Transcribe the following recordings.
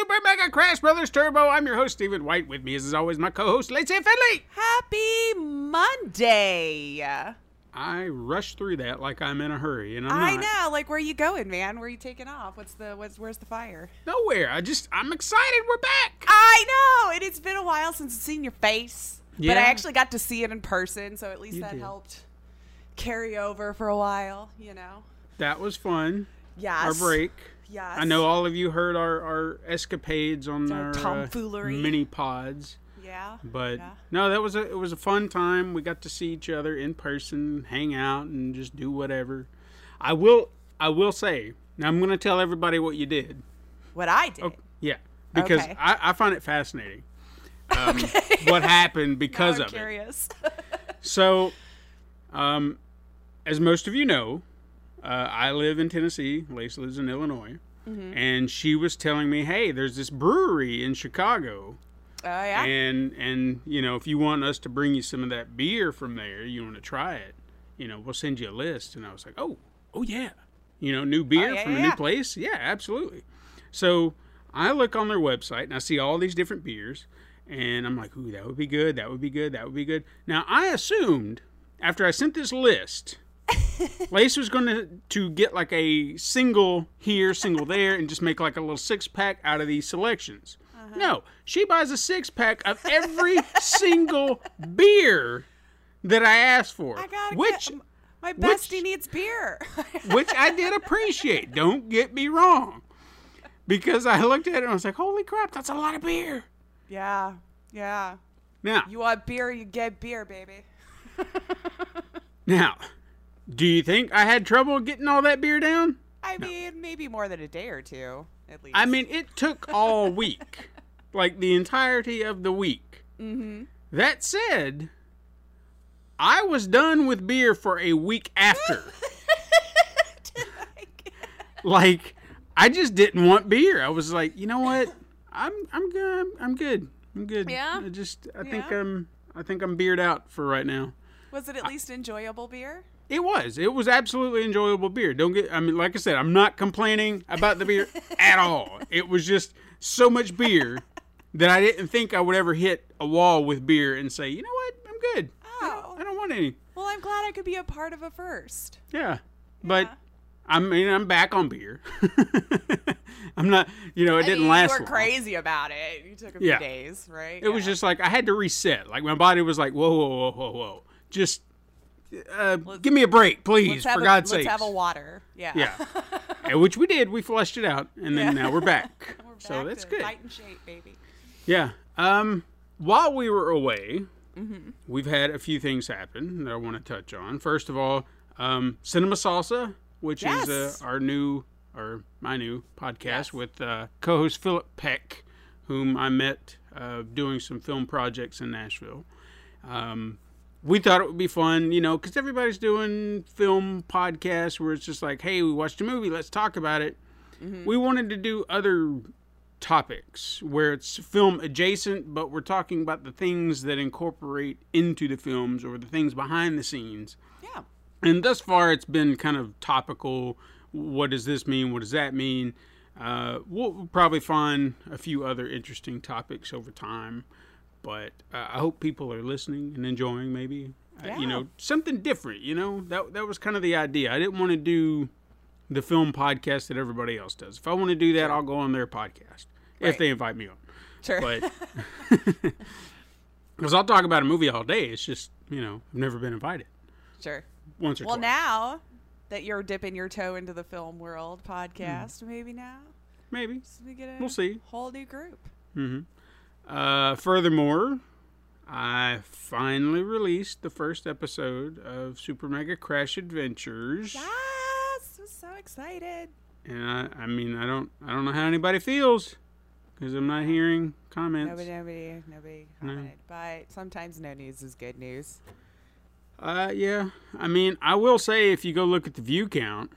Super Mega Crash Brothers Turbo. I'm your host, Stephen White. With me, is, as always, my co-host, Lacey Finley. Happy Monday. I rushed through that like I'm in a hurry, and I know. Like, where are you going, man? Where you taking off? What's the what's where's the fire? Nowhere. I just, I'm excited. We're back. I know. And it's been a while since I've seen your face. But I actually got to see it in person, so at least You that did. helped carry over for a while, you know. That was fun. Yes. Our break. Yes. I know all of you heard our, our escapades on Our our, tomfoolery. uh, mini pods. Yeah. But Yeah. no, that was a it was a fun time. We got to see each other in person, hang out, and just do whatever. I will I will say now. I'm going to tell everybody what you did. What I did. Oh, yeah, because Okay. I, I find it fascinating. Um, What happened because of it? curious. So, um, as most of you know, uh, I live in Tennessee. Lace lives in Illinois, Mm-hmm. and she was telling me, "Hey, there's this brewery in Chicago." Oh yeah. and and you know if you want us to bring you some of that beer from there you want to try it you know we'll send you a list and i was like oh oh yeah you know new beer Oh, yeah, from yeah, a new place yeah absolutely so i look on their website and i see all these different beers and i'm like ooh that would be good that would be good that would be good now i assumed after i sent this list Lace was going to to get like a single here, single there, and just make like a little six pack out of these selections. Uh-huh. No, she buys a six pack of every single beer that I asked for, I gotta which get, my which- bestie needs beer. which I did appreciate. Don't get me wrong, because I looked at it and I was like, "Holy crap, that's a lot of beer." yeah. Yeah. Now, You want beer, you get beer, baby. now, do you think I had trouble getting all that beer down? I mean, maybe more than a day or two, at least. I mean, it took all week, like the entirety of the week. Mm-hmm. That said, I was done with beer for a week after. like, I just didn't want beer. I was like, you know what? I'm I'm good. I'm, good. I'm good. Yeah? I just I think I'm I think I'm beered out for right now. was it at least enjoyable beer? It was. It was absolutely enjoyable beer. Don't get. I mean, like I said, I'm not complaining about the beer at all. It was just so much beer that I didn't think I would ever hit a wall with beer and say, you know what, I'm good. Oh. I don't want any. Well, I'm glad I could be a part of a first. Yeah, but Yeah. I mean, I'm back on beer. I'm not. You know, it I didn't mean, last. You were long. crazy about it. You took a few Yeah. days, right? It was just like I had to reset. Like my body was like, whoa, whoa, whoa, whoa, whoa. Just uh, give me a break, please, for God's let's sake. have a water. Yeah. Yeah. Which we did. We flushed it out, and then Yeah. now we're back. We're so that's good. Fight and shape, baby. Yeah. Um, while we were away, Mm-hmm. we've had a few things happen that I want to touch on. First of all, um, Cinema Salsa, which is uh, our new or my new podcast Yes. with uh, co-host Philip Peck, whom I met uh, doing some film projects in Nashville. Um, we thought it would be fun, you know, because everybody's doing film podcasts where it's just like, hey, we watched a movie, let's talk about it. We wanted to do other topics where it's film adjacent, but we're talking about the things that incorporate into the films or the things behind the scenes. Yeah. And thus far, it's been kind of topical. What does this mean? What does that mean? Uh, we'll probably find a few other interesting topics over time, but uh, I hope people are listening and enjoying. Maybe uh, Yeah. you know something different. You know that that was kind of the idea. I didn't want to do the film podcast that everybody else does. If I want to do that, I'll go on their podcast if they invite me on. Sure. But because I'll talk about a movie all day, it's just you know I've never been invited sure. once or Well, twice. now that you're dipping your toe into the film world podcast. Maybe now Maybe. So we get a We'll see. whole new group. Uh, furthermore, I finally released the first episode of Super Mega Crash Adventures, Yes, I'm so excited. and I, I mean, I don't, I don't know how anybody feels because I'm not hearing comments. Nobody, nobody, nobody No. But sometimes no news is good news. Uh, yeah. I mean, I will say if you go look at the view count,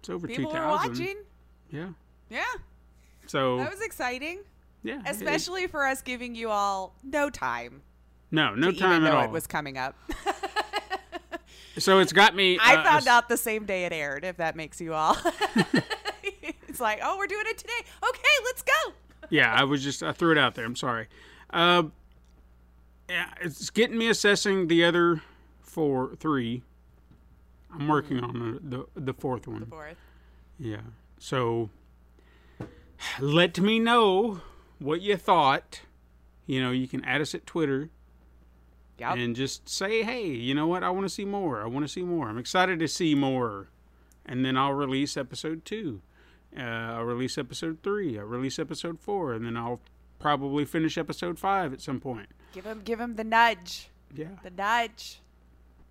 it's over two thousand. People are watching. Yeah. Yeah, So that was exciting, yeah, it- especially for us giving you all no time. no, no time at know all. it was coming up. so it's got me. I uh, found s- out the same day it aired. If that makes you all. it's like, oh, we're doing it today. Okay, let's go. yeah, I was just I threw it out there. I'm sorry. Uh, yeah, it's getting me assessing the other four, three. I'm working on the the, the fourth one. The Fourth. Yeah. So let me know what you thought. You know, you can add us at Twitter Yep. and just say, hey, you know what? I want to see more. I want to see more. I'm excited to see more. And then I'll release episode two. Uh, I'll release episode three. I'll release episode four. And then I'll probably finish episode five at some point. give him, give him the nudge. Yeah. The nudge.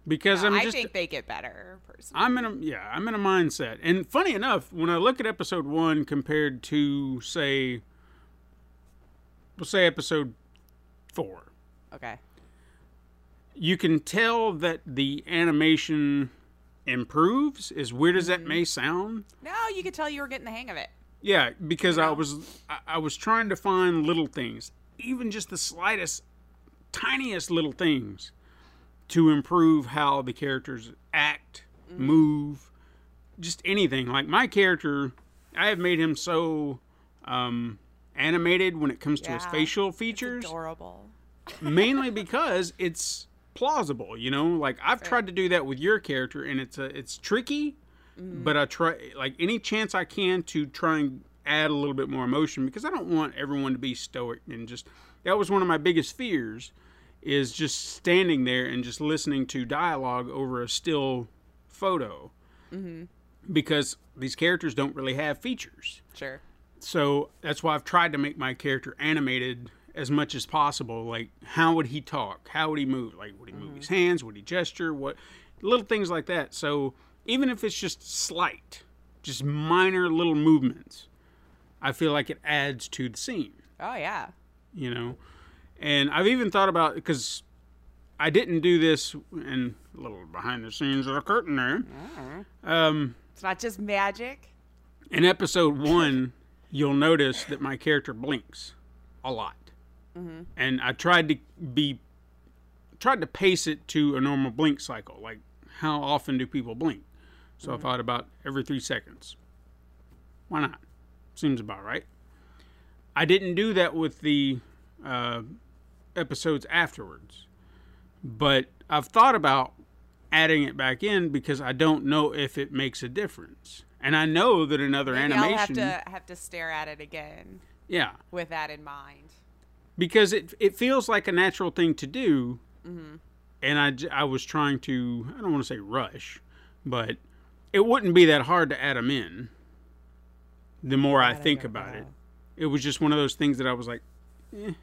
Because I'm I just. think they get better. Personally. I'm in a yeah, I'm in a mindset. And funny enough, when I look at episode one compared to say we'll say episode four, Okay. you can tell that the animation improves, as weird as that may sound. No, you could tell you were getting the hang of it. Yeah, because I was I, I was trying to find little things, even just the slightest, tiniest little things, to improve how the characters act, move, just anything. Like my character, I have made him so um, animated when it comes to his Yeah, facial It's features, adorable. mainly because it's plausible. You know, like I've tried to do that with your character, and it's a it's tricky mm. but I try like any chance I can to try and add a little bit more emotion because I don't want everyone to be stoic and just that was one of my biggest fears is just standing there and just listening to dialogue over a still photo mm-hmm. because these characters don't really have features Sure. So that's why I've tried to make my character animated as much as possible. Like, how would he talk? How would he move? Like, would he move his hands? Would he gesture? What little things like that. So even if it's just slight, just minor little movements, I feel like it adds to the scene. Oh yeah. You know, and I've even thought about because I didn't do this and a little behind the scenes of the curtain there. Um, It's not just magic. in episode one, you'll notice that my character blinks a lot, and I tried to be tried to pace it to a normal blink cycle. Like, how often do people blink? So I thought about every three seconds. Why not? Seems about right. I didn't do that with the uh, episodes afterwards, but I've thought about adding it back in because I don't know if it makes a difference. And I know that in other Maybe animation, I'll have to have to stare at it again yeah, with that in mind. because it it feels like a natural thing to do. And I I was trying to I don't want to say rush, but it wouldn't be that hard to add them in. The more I think about it, it was just one of those things that I was like, eh.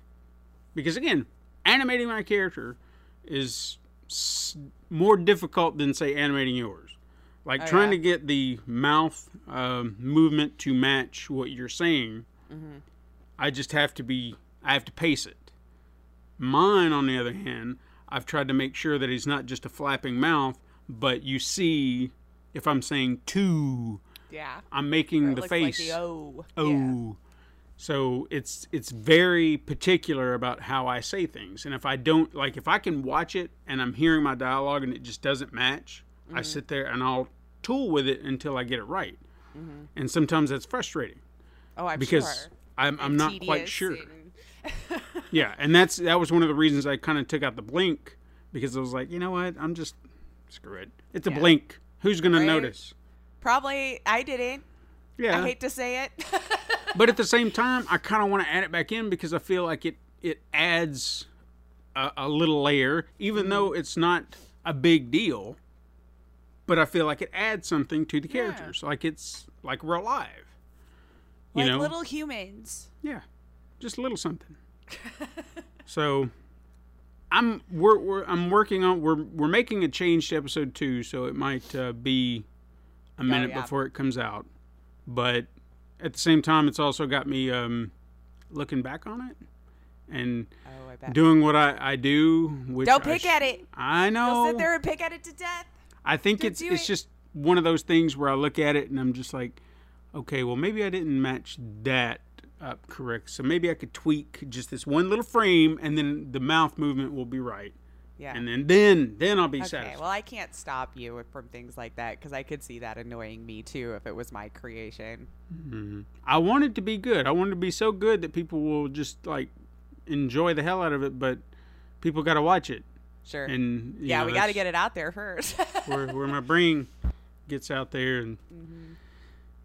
because again, animating my character is s- more difficult than say animating yours. Like Oh, trying yeah? to get the mouth um, movement to match what you're saying. I just have to be. I have to pace it. Mine, on the other hand, I've tried to make sure that he's not just a flapping mouth, but you see, if I'm saying two, Yeah. I'm making the face. Like the O. Oh. Yeah. So it's it's very particular about how I say things. And if I don't like if I can watch it and I'm hearing my dialogue and it just doesn't match, Mm-hmm. I sit there and I'll tool with it until I get it right. Mm-hmm. And sometimes that's frustrating Oh, I'm because sure. I'm I'm not quite sure. and- Yeah, and that's that was one of the reasons I kind of took out the blink because I was like, you know what? I'm just screw it. It's a Yeah. blink. Who's going Right. to notice? Probably I didn't. Yeah. I hate to say it. but at the same time, I kind of want to add it back in because I feel like it it adds a, a little layer, even though it's not a big deal. But I feel like it adds something to the characters. Like it's like we're alive. You like know? little humans. Yeah, just a little something. so, I'm we're, we're I'm working on we're we're making a change to episode two, so it might uh, be a minute yeah. before it comes out. But at the same time, it's also got me um, looking back on it and Oh, doing what I, I do. Which Don't pick at it. I You'll know. sit there and pick at it to death. I think it's it's it. just one of those things where I look at it and I'm just like, okay, well maybe I didn't match that up correct. So maybe I could tweak just this one little frame and then the mouth movement will be right. Yeah. And then then then I'll be Okay, satisfied. well, I can't stop you from things like that because I could see that annoying me too if it was my creation. Mm-hmm. I want it to be good. I want it to be so good that people will just like enjoy the hell out of it, but people got to watch it. Sure. And yeah, know, we got to get it out there first. where where my brain gets out there and Mm-hmm.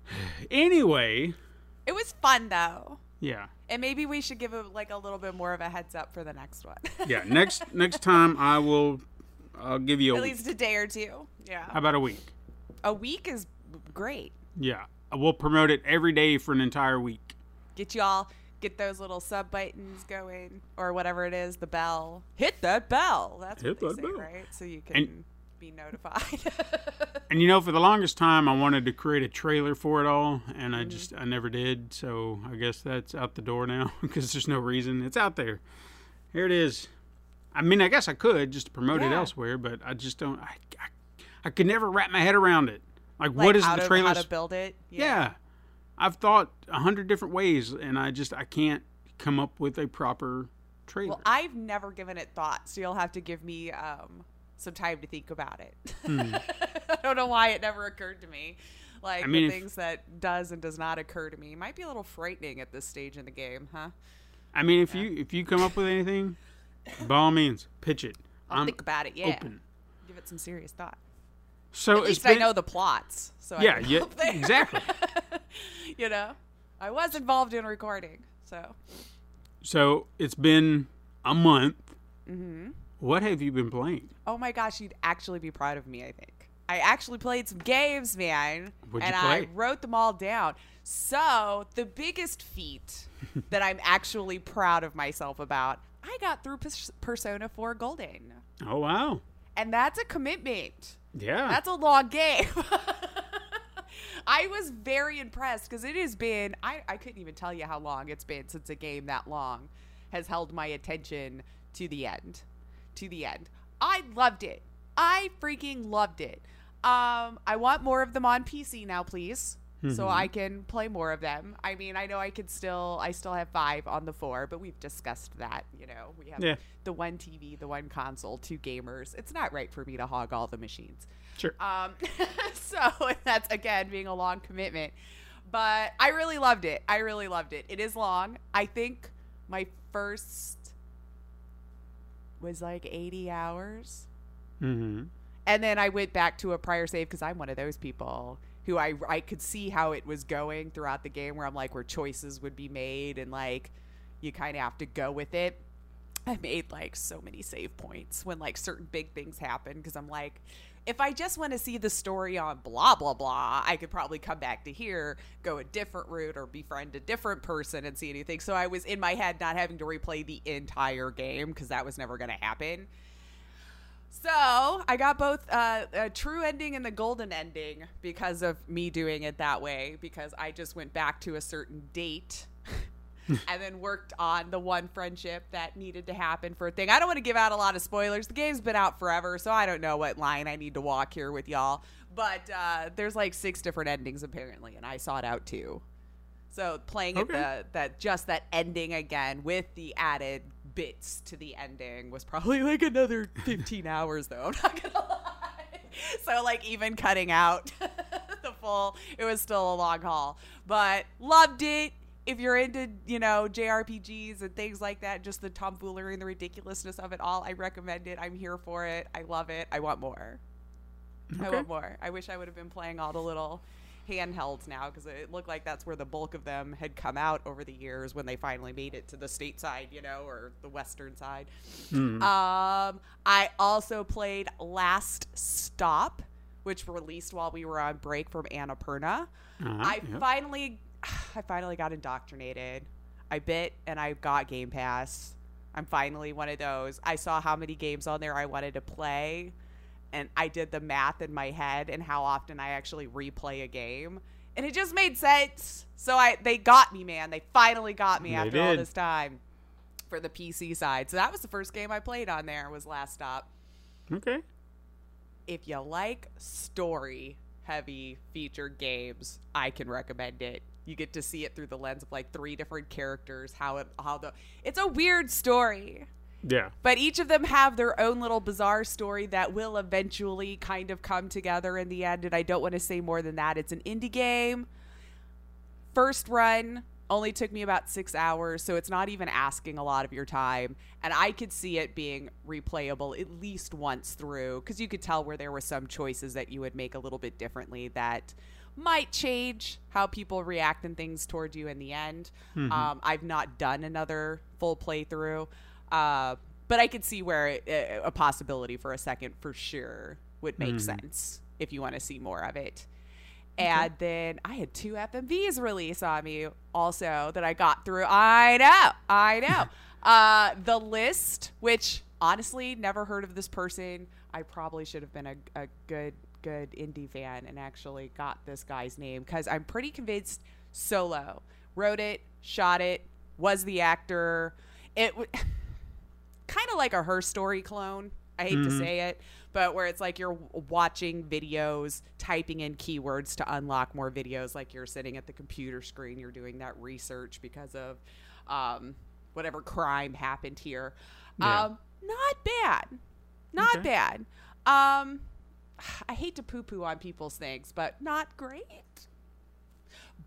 anyway, it was fun though, yeah. and maybe we should give it like a little bit more of a heads up for the next one. Yeah, next next time I will I'll give you a At week. least a day or two. Yeah. How about a week? A week is great. Yeah. We'll promote it every day for an entire week. Get y'all get those little sub buttons going or whatever it is, the bell. Hit that bell. That's Hit what they say, bell. right? So you can And- be notified. And you know, for the longest time I wanted to create a trailer for it all and Mm-hmm. I just I never did. So I guess that's out the door now because there's no reason. It's out there. Here it is. I mean, I guess I could just promote it elsewhere, but I just don't I, I, I could never wrap my head around it. Like, like what is the trailer how to build it. Yeah. I've thought a hundred different ways, and I just I can't come up with a proper trailer. Well, I've never given it thought, so you'll have to give me um, some time to think about it. I don't know why it never occurred to me. Like Hmm. I mean, the if- things that does and does not occur to me might be a little frightening at this stage in the game, huh? I mean, if you if you come up with anything, by all means, pitch it. I'll I'm think about it. Yeah, open. give it some serious thought. So At least been, I know the plots, so Yeah, yeah, exactly. you know, I was involved in recording, so So it's been a month. Mm-hmm. What have you been playing? oh my gosh, you'd actually be proud of me. I think I actually played some games, man, What'd and I wrote them all down. So the biggest feat that I'm actually proud of myself about, I got through Pers- Persona 4 Golden, Oh wow, and that's a commitment. yeah. That's a long game. I was very impressed because it has been, I, I couldn't even tell you how long it's been since a game that long has held my attention to the end. To the end. I loved it. I freaking loved it. Um, I want more of them on PC now, please. So I can play more of them. I mean, I know I could still, I still have five on the four, but we've discussed that. You know, we have Yeah. the one TV, the one console, two gamers. It's not right for me to hog all the machines. Sure. Um, so that's again being a long commitment, but I really loved it. I really loved it. It is long. I think my first was like 80 hours. mm-hmm. And then I went back to a prior save because I'm one of those people who I I could see how it was going throughout the game where I'm like where choices would be made and like you kind of have to go with it. I made like so many save points when like certain big things happen because I'm like if I just want to see the story on blah blah blah, I could probably come back to here, go a different route or befriend a different person and see anything. So I was in my head not having to replay the entire game because that was never going to happen. So I got both uh, a true ending and the golden ending because of me doing it that way. Because I just went back to a certain date and then worked on the one friendship that needed to happen for a thing. I don't want to give out a lot of spoilers. The game's been out forever, so I don't know what line I need to walk here with y'all. But uh, there's like six different endings apparently, and I saw it out too. So playing Okay. it the that just that ending again with the added bits to the ending was probably like another 15 hours though. I'm not gonna lie. So like even cutting out the full, it was still a long haul. But loved it. If you're into, you know, JRPGs and things like that, just the tomfoolery and the ridiculousness of it all, I recommend it. I'm here for it. I love it. I want more. I want more. I wish I would have been playing all the little handhelds now because it looked like that's where the bulk of them had come out over the years when they finally made it to the state side, you know, or the western side. Um, I also played Last Stop, which released while we were on break from Annapurna. Uh-huh, I yep. finally, I finally got indoctrinated. I bit and I got Game Pass. I'm finally one of those. I saw how many games on there I wanted to play, and I did the math in my head and how often I actually replay a game, and it just made sense. So I, they got me, man. They finally got me They after all this time for the PC side. So that was the first game I played on there. Was Last Stop Okay. if you like story heavy featured games, I can recommend it. You get to see it through the lens of like three different characters, how it how the it's a weird story. Yeah. But each of them have their own little bizarre story that will eventually kind of come together in the end. And I don't want to say more than that. It's an indie game. First run only took me about six hours, so it's not even asking a lot of your time. And I could see it being replayable at least once through because you could tell where there were some choices that you would make a little bit differently that might change how people react and things toward you in the end. Um, I've not done another full playthrough, uh, but I could see where it, a possibility for a second for sure would make sense if you want to see more of it. And then I had two FMVs release on me also that I got through. I know, I know. uh, the list, which honestly never heard of this person. I probably should have been a, a good good indie fan and actually got this guy's name because I'm pretty convinced Solo wrote it, shot it, was the actor. It w- kind of like a her story clone. I hate to say it, but where it's like you're watching videos, typing in keywords to unlock more videos, like you're sitting at the computer screen, you're doing that research because of um, whatever crime happened here. Yeah. Um, not bad, not Okay. bad. Um, I hate to poo poo on people's things, but not great.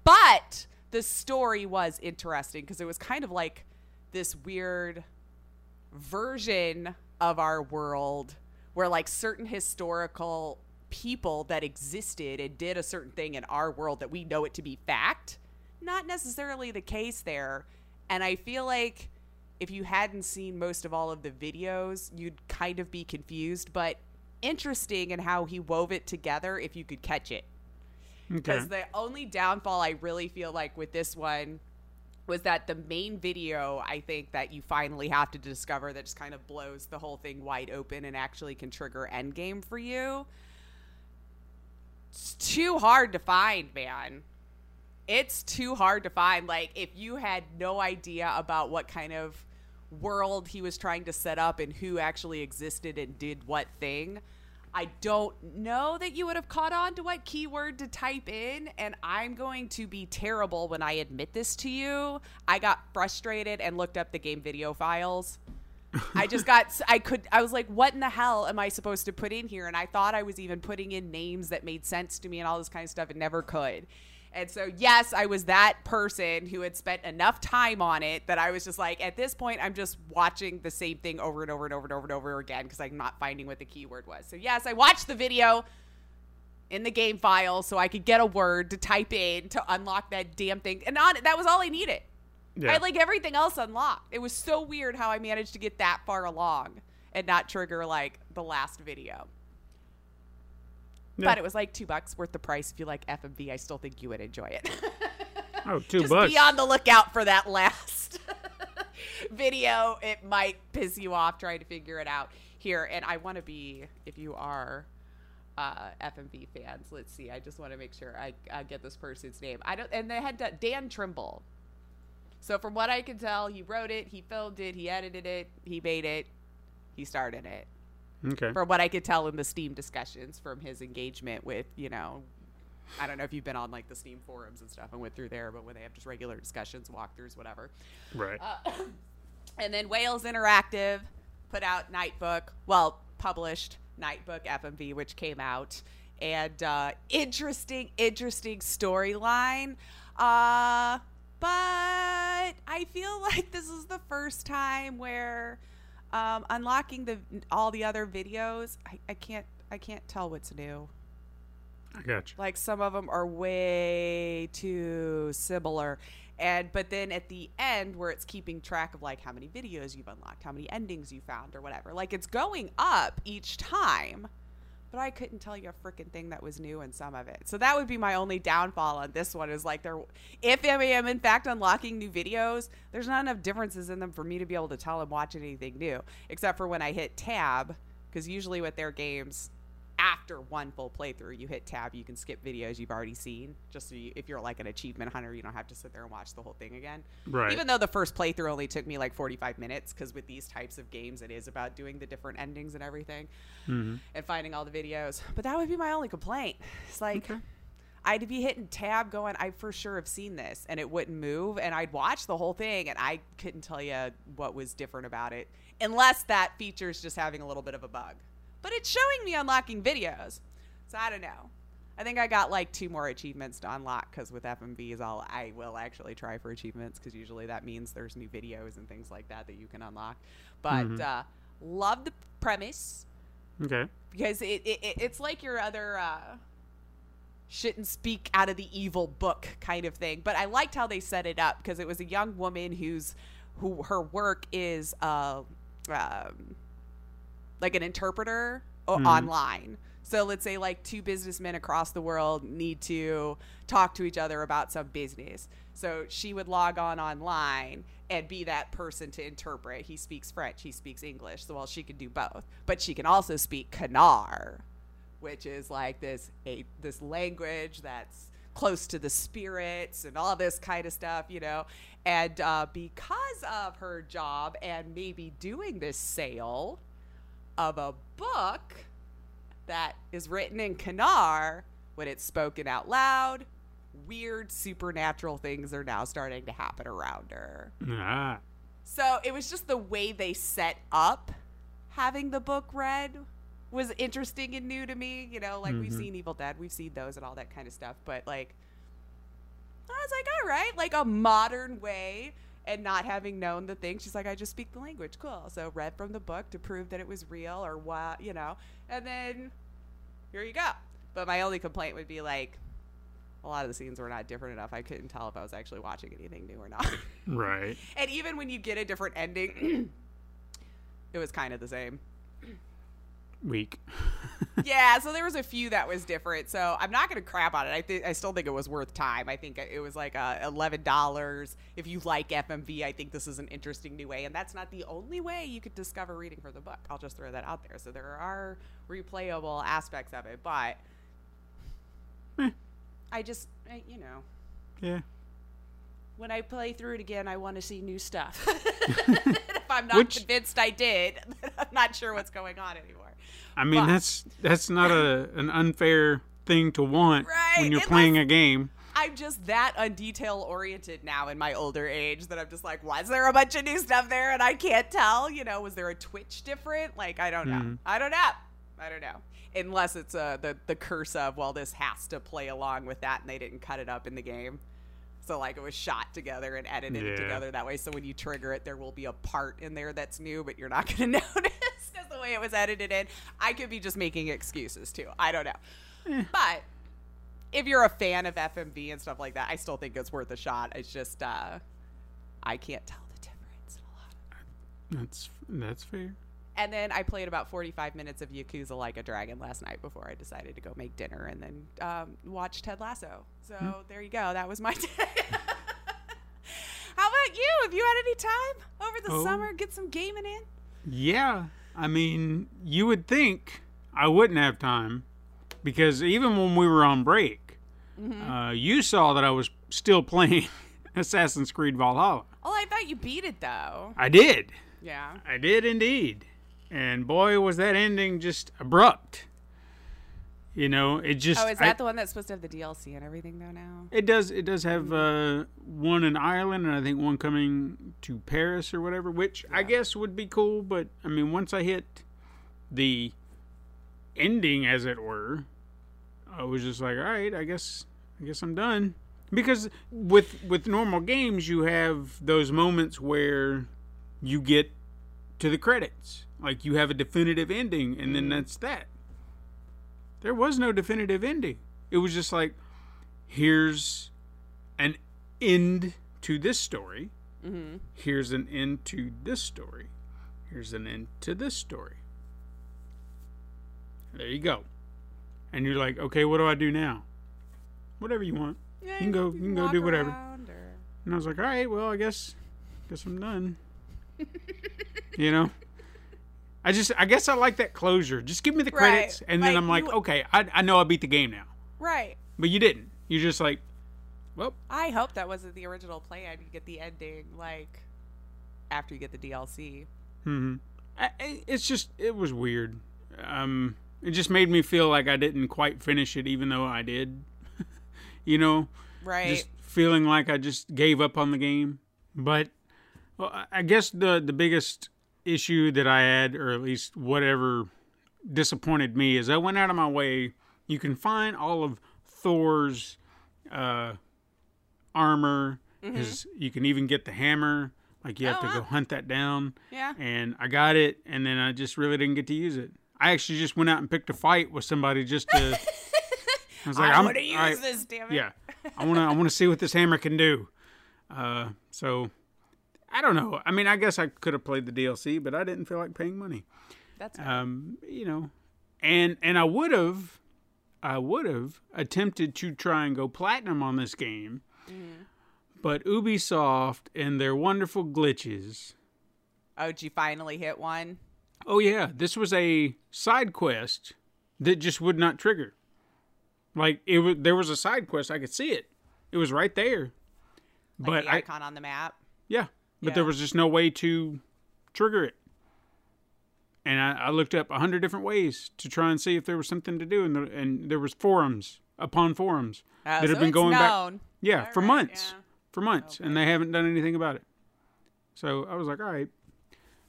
But the story was interesting because it was kind of like this weird version of our world where like certain historical people that existed and did a certain thing in our world that we know it to be fact not necessarily the case there and i feel like if you hadn't seen most of all of the videos you'd kind of be confused but interesting in how he wove it together if you could catch it Okay. because the only downfall I really feel like with this one was that the main video, I think that you finally have to discover that just kind of blows the whole thing wide open and actually can trigger endgame for you. It's too hard to find, man. It's too hard to find. Like, if you had no idea about what kind of world he was trying to set up and who actually existed and did what thing, I don't know that you would have caught on to what keyword to type in. And I'm going to be terrible when I admit this to you. I got frustrated and looked up the game video files. I just got, I could, I was like, what in the hell am I supposed to put in here? And I thought I was even putting in names that made sense to me and all this kind of stuff and never could. And so, yes, I was that person who had spent enough time on it that I was just like, at this point, I'm just watching the same thing over and over and over and over and over again because I'm not finding what the keyword was. So, yes, I watched the video in the game file so I could get a word to type in to unlock that damn thing. And on, that was all I needed. I had like everything else unlocked. It was so weird how I managed to get that far along and not trigger like the last video. Yeah. But it was like two bucks worth the price. If you like FMV, I still think you would enjoy it. oh, two Just bucks. be on the lookout for that last video. It might piss you off trying to figure it out here. And I want to be, if you are uh, FMV fans, let's see. I just want to make sure I, I get this person's name. I don't. And they had to, Dan Trimble. So from what I can tell, he wrote it, he filmed it, he edited it, he made it, he started it okay. from what I could tell in the Steam discussions from his engagement with, you know, I don't know if you've been on like the Steam forums and stuff and went through there, but when they have just regular discussions, walkthroughs, whatever. Right. Uh, And then Wales Interactive put out Nightbook, well, published Nightbook FMV, which came out. And uh, interesting, interesting storyline. Uh, but I feel like this is the first time where um, unlocking the all the other videos, I, I can't I can't tell what's new. I got you. Like some of them are way too similar. And but then at the end where it's keeping track of like how many videos you've unlocked, how many endings you found or whatever. Like it's going up each time, but I couldn't tell you a freaking thing that was new in some of it. So that would be my only downfall on this one is like there if I am in fact unlocking new videos, there's not enough differences in them for me to be able to tell I'm watching anything new, except for when I hit tab because usually with their games after one full playthrough, you hit tab, you can skip videos you've already seen. Just so you, if you're like an achievement hunter, you don't have to sit there and watch the whole thing again. Right. Even though the first playthrough only took me like 45 minutes, because with these types of games, it is about doing the different endings and everything Mm-hmm. and finding all the videos. But that would be my only complaint. It's like. I'd be hitting tab going, I for sure have seen this, and it wouldn't move. And I'd watch the whole thing, and I couldn't tell you what was different about it, unless that feature's just having a little bit of a bug. But it's showing me unlocking videos. So I don't know. I think I got like two more achievements to unlock because with FMVs, I'll I will actually try for achievements because usually that means there's new videos and things like that that you can unlock. But uh, love the premise Okay. because it, it, it it's like your other uh, shouldn't speak out of the evil book kind of thing. But I liked how they set it up because it was a young woman who's who her work is uh, um, like an interpreter o- online. So let's say like two businessmen across the world need to talk to each other about some business. So she would log on online and be that person to interpret. He speaks French, he speaks English. So well, she can do both, but she can also speak Kanar, which is like this a this language that's close to the spirits and all this kind of stuff, you know. And uh, because of her job and maybe doing this sale of a book that is written in Kanar, when it's spoken out loud, weird supernatural things are now starting to happen around her. Ah. So it was just the way they set up having the book read was interesting and new to me. You know, like we've seen Evil Dead, we've seen those and all that kind of stuff. But like, I was like, all right, like a modern way. And not having known the thing, she's like, I just speak the language. Cool. So read from the book to prove that it was real or what, you know. And then here you go. But my only complaint would be like, a lot of the scenes were not different enough. I couldn't tell if I was actually watching anything new or not. Right. And even when you get a different ending, it was kind of the same. Weak. yeah, so there was a few that was different. So I'm not going to crap on it. I think I still think it was worth time. I think it was like uh, eleven dollars. If you like FMV, I think this is an interesting new way, and that's not the only way you could discover reading for the book. I'll just throw that out there. So there are replayable aspects of it, but I just, I- you know, Yeah. When I play through it again, I want to see new stuff. if I'm not Which- convinced I did, I'm not sure what's going on anymore. I mean, But- that's that's not a an unfair thing to want Right, when you're unless- playing a game. I'm just that undetail oriented now in my older age that I'm just like, was there a bunch of new stuff there and I can't tell? You know, was there a Twitch different? Like, I don't know. I don't know. I don't know. Unless it's uh, the the curse of well, this has to play along with that, and they didn't cut it up in the game. So like it was shot together and edited Yeah. together that way. So when you trigger it, there will be a part in there that's new, but you're not going to notice because the way it was edited in. I could be just making excuses too. I don't know. But if you're a fan of FMV and stuff like that, I still think it's worth a shot. It's just uh, I can't tell the difference in a lot. Of That's that's fair. And then I played about 45 minutes of Yakuza Like a Dragon last night before I decided to go make dinner and then um, watch Ted Lasso. So there you go. That was my day. How about you? Have you had any time over the Oh. summer? Get some gaming in? Yeah. I mean, you would think I wouldn't have time because even when we were on break, Mm-hmm. uh, you saw that I was still playing Assassin's Creed Valhalla. Oh, I thought you beat it though. I did. Yeah. I did indeed. And boy, was that ending just abrupt. You know, it just. Oh, is I- that the one that's supposed to have the DLC and everything though now? It does. It does have uh, one in Ireland, and I think one coming to Paris or whatever, which I guess would be cool. But I mean, once I hit the ending, as it were, I was just like, all right, I guess, I guess I'm done. Because with with normal games, you have those moments where you get to the credits, like you have a definitive ending, and then mm. that's that. There was no definitive ending. It was just like, here's an end to this story. Mm-hmm. Here's an end to this story. Here's an end to this story. There you go. and you're like, okay, what do I do now? Whatever you want. Yeah, can go- you can go do whatever. or- And I was like, all right, well, I guess, guess I'm done. you know, I just, I guess I like that closure. Just give me the Right. credits, and then Like, I'm like, you- okay, I, I know I beat the game now. Right. But you didn't. You're just like, well, I hope that wasn't the original plan. You get the ending like after you get the DLC. hmm it's just, it was weird. Um, it just made me feel like I didn't quite finish it, even though I did. you know, Right. just feeling like I just gave up on the game. But well, I- I guess the the biggest issue that I had, or at least whatever disappointed me, is I went out of my way. You can find all of Thor's uh, armor. His, you can even get the hammer. Like you have Oh, to go hunt that down. yeah. And I got it, and then I just really didn't get to use it. I actually just went out and picked a fight with somebody just to. I was like, I I'm want to use right, this, damn it. yeah, I want to. I want to see what this hammer can do. Uh, so I don't know. I mean, I guess I could have played the DLC, but I didn't feel like paying money. That's right. Um, you know, and and I would have, I would have attempted to try and go platinum on this game, but Ubisoft and their wonderful glitches. oh, did you finally hit one? Oh yeah, this was a side quest that just would not trigger. Like it was, there was a side quest. I could see it. It was right there. Like but the I, icon on the map. yeah, but there was just no way to trigger it. And I, I looked up a hundred different ways to try and see if there was something to do, and, the, and there was forums upon forums Oh, that so have been going back. Yeah, All for right, months. yeah. For months. And they haven't done anything about it. So I was like, all right.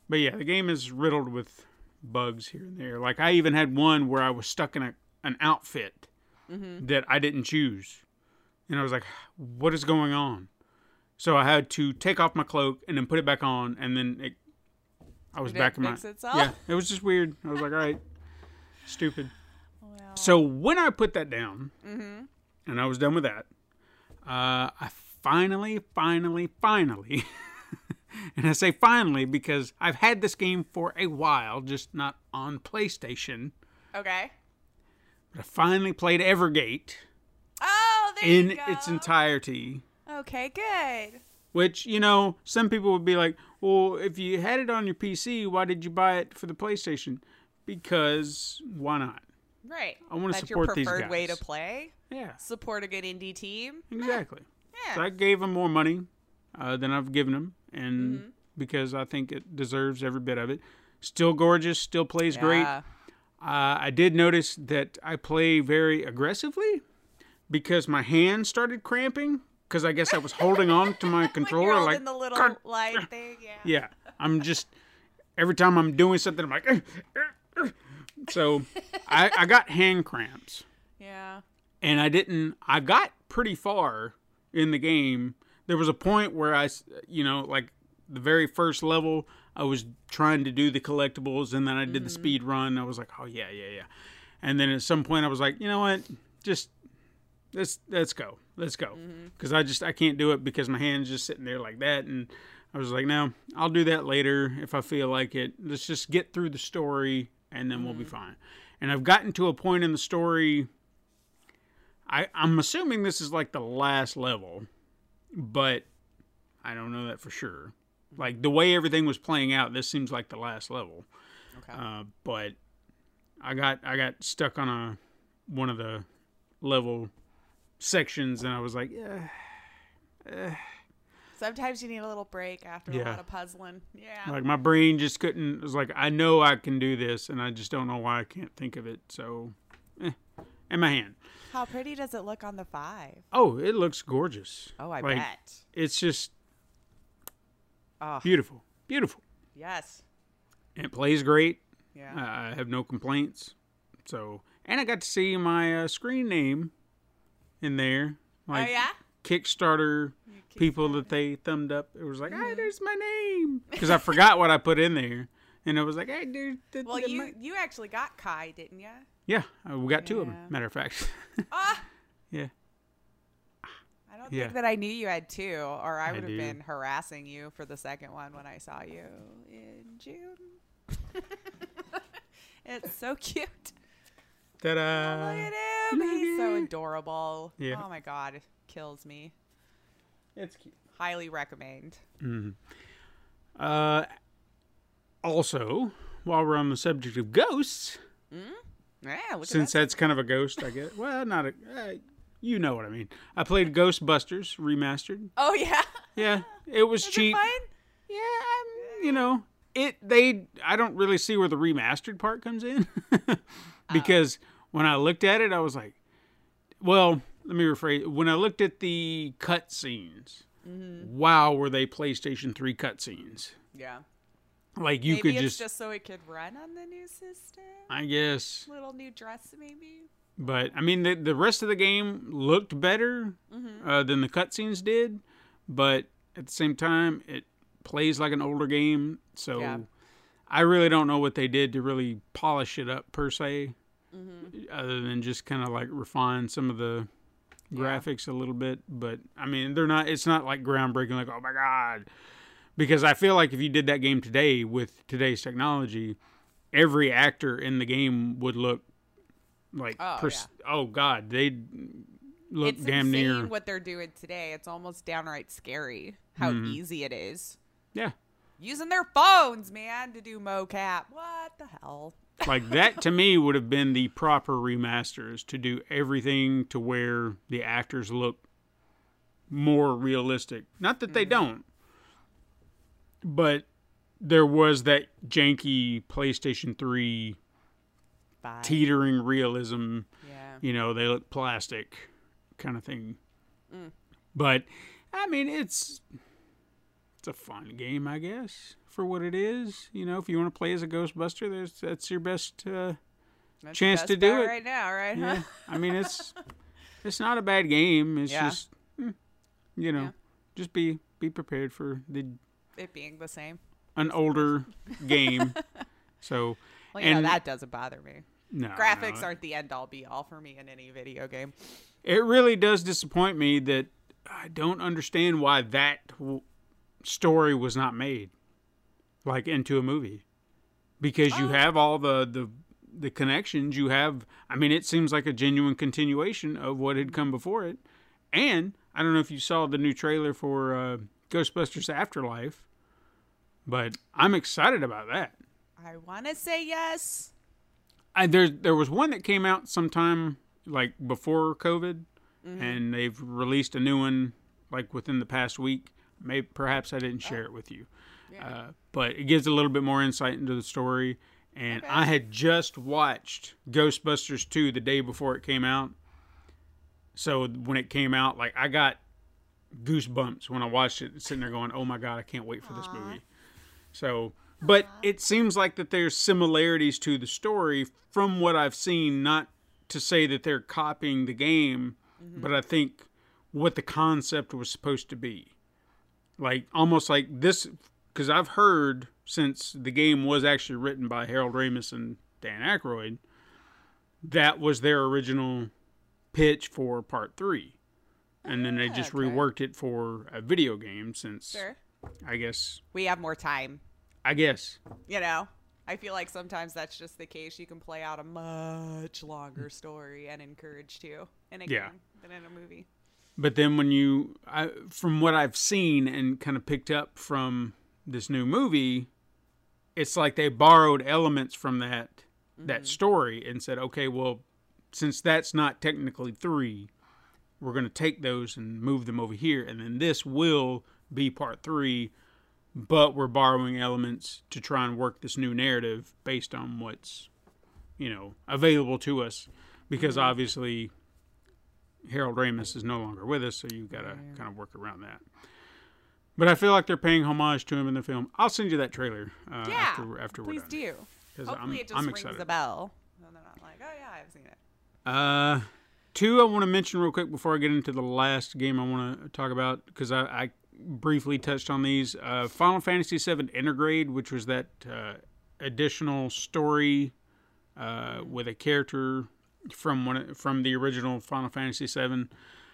But yeah, the game is riddled with bugs here and there. Like I even had one where I was stuck in a, an outfit Mm-hmm. that I didn't choose. And I was like, what is going on? So I had to take off my cloak and then put it back on and then it I was back in my itself? Yeah, it was just weird. I was like, all right. Stupid. Well, So when I put that down, Mm-hmm. and I was done with that, uh, I finally, finally, finally, and I say finally because I've had this game for a while, just not on PlayStation. okay. But I finally played Evergate Oh, there in you go. its entirety. Okay, good. Which, you know, some people would be like, well, if you had it on your PC, why did you buy it for the PlayStation? Because why not? Right. I wanna That's support your these preferred way to play. Yeah, Support a good indie team. exactly. Yeah. So I gave them more money uh, than I've given them, and Mm-hmm. because I think it deserves every bit of it. Still gorgeous, still plays great. Yeah. Uh, I did notice that I play very aggressively because my hand started cramping because I guess I was holding on to my controller like holding the little "God." light thing, yeah. yeah. I'm just every time I'm doing something, I'm like. So I, I got hand cramps Yeah. and I didn't. I got pretty far in the game. There was a point where I, you know, like the very first level, I was trying to do the collectibles, and then I did the mm-hmm. speed run. I was like, oh yeah, yeah, yeah. And then at some point, I was like, you know what, just let's let's go, let's go, because I just I can't do it because my hand's just sitting there like that, and I was like, no, I'll do that later if I feel like it. Let's just get through the story, and then we'll be fine. And I've gotten to a point in the story. I, I'm assuming this is like the last level, but I don't know that for sure. Like the way everything was playing out, this seems like the last level. Okay. Uh, but I got I got stuck on a one of the level sections, and I was like, yeah, Sometimes you need a little break after a lot of puzzling. Yeah. like my brain just couldn't. It was like I know I can do this, and I just don't know why I can't think of it. So, eh, and my hand. How pretty does it look on the five? Oh, it looks gorgeous. Oh, I Like, bet. It's just Oh, beautiful, beautiful. yes. And it plays great. Yeah. I have no complaints. So, and I got to see my uh, screen name in there. Like oh, yeah? Kickstarter people that they thumbed up. It was like, hey, there's my name. Because I forgot what I put in there. And it was like, hey, dude. th- Well, you my-" you actually got Kai, didn't you? Yeah, uh, we got two of them, matter of fact. Ah, yeah. I don't Yeah. think that I knew you had two, or I I would have do. been harassing you for the second one when I saw you in June. it's so cute. Ta-da! Look at him. He's so adorable. Yeah. Oh my god, kills me. It's cute. Highly recommend. Uh, also, while we're on the subject of ghosts, Yeah, look since at that. that's kind of a ghost, I guess. Well, not a. Uh, you know what I mean. I played Ghostbusters remastered. Oh yeah. Yeah, it was Is it cheap. fun? Yeah, I'm, you know, it. They. I don't really see where the remastered part comes in, because when I looked at it, I was like, well, let me rephrase. When I looked at the cutscenes, Mm-hmm. wow, were they PlayStation Three cutscenes? Yeah. Like you maybe could just, just, so it could run on the new system. I guess. Little new dress, maybe. But I mean, the the rest of the game looked better Mm-hmm. uh, than the cutscenes did, but at the same time, it plays like an older game. So Yeah. I really don't know what they did to really polish it up per se, Mm-hmm. other than just kind of like refine some of the graphics a little bit. But I mean, they're not. It's not like groundbreaking. Like oh my god, because I feel like if you did that game today with today's technology, every actor in the game would look like Oh, pers- oh god they'd look it's damn near what they're doing today. It's almost downright scary how Mm-hmm. easy it is. yeah Using their phones, man, to do mocap. What the hell? Like that to me would have been the proper remasters to do everything to where the actors look more realistic not that Mm-hmm. they don't but there was that janky playstation 3 Bye. teetering realism yeah. you know they look plastic kind of thing Mm. but i mean it's it's a fun game i guess for what it is you know if you want to play as a ghostbuster there's that's your best uh That's chance the to do it. right now, right? yeah Huh? i mean it's it's not a bad game it's Yeah. just hmm, you know Yeah. just be be prepared for the It being the same. an older game so Well, you know, And- that doesn't bother me. no Graphics no. aren't the end all be all for me in any video game. it really does disappoint me that I don't understand why that w- story was not made like into a movie. Because you have all the the the connections you have I mean it seems like a genuine continuation of what had come before it. And I don't know if you saw the new trailer for uh, Ghostbusters Afterlife but I'm excited about that. I want to say yes. I, there there was one that came out sometime like before COVID, and they've released a new one like within the past week. Maybe perhaps I didn't share it with you, uh, but it gives a little bit more insight into the story. And I had just watched Ghostbusters two the day before it came out, so when it came out, like I got goosebumps when I watched it, sitting there going, "Oh my god, I can't wait for this movie." So, but it seems like that there's similarities to the story from what I've seen. Not to say that they're copying the game, but I think what the concept was supposed to be, like almost like this, because I've heard since the game was actually written by Harold Ramis and Dan Aykroyd, that was their original pitch for part three. And then they just okay. reworked it for a video game since Sure. I guess We have more time. I guess You know, I feel like sometimes that's just the case. You can play out a much longer story and encourage to in a Yeah. game than in a movie. But then when you, I, from what I've seen and kind of picked up from this new movie, it's like they borrowed elements from that that mm-hmm. story and said, okay, well, since that's not technically three, we're going to take those and move them over here, and then this will be part three, but we're borrowing elements to try and work this new narrative based on what's, you know, available to us, because mm-hmm. obviously Harold Ramis is no longer with us, so you've got to kind of work around that. But I feel like they're paying homage to him in the film. I'll send you that trailer uh, Yeah. after after Please do. Hopefully I'm, it just I'm rings excited. a bell. And like, oh yeah, I've seen it. Uh, two I want to mention real quick before I get into the last game I want to talk about because I, I briefly touched on these. Uh, Final Fantasy VII Intergrade, which was that uh, additional story uh, with a character from one from the original Final Fantasy VII.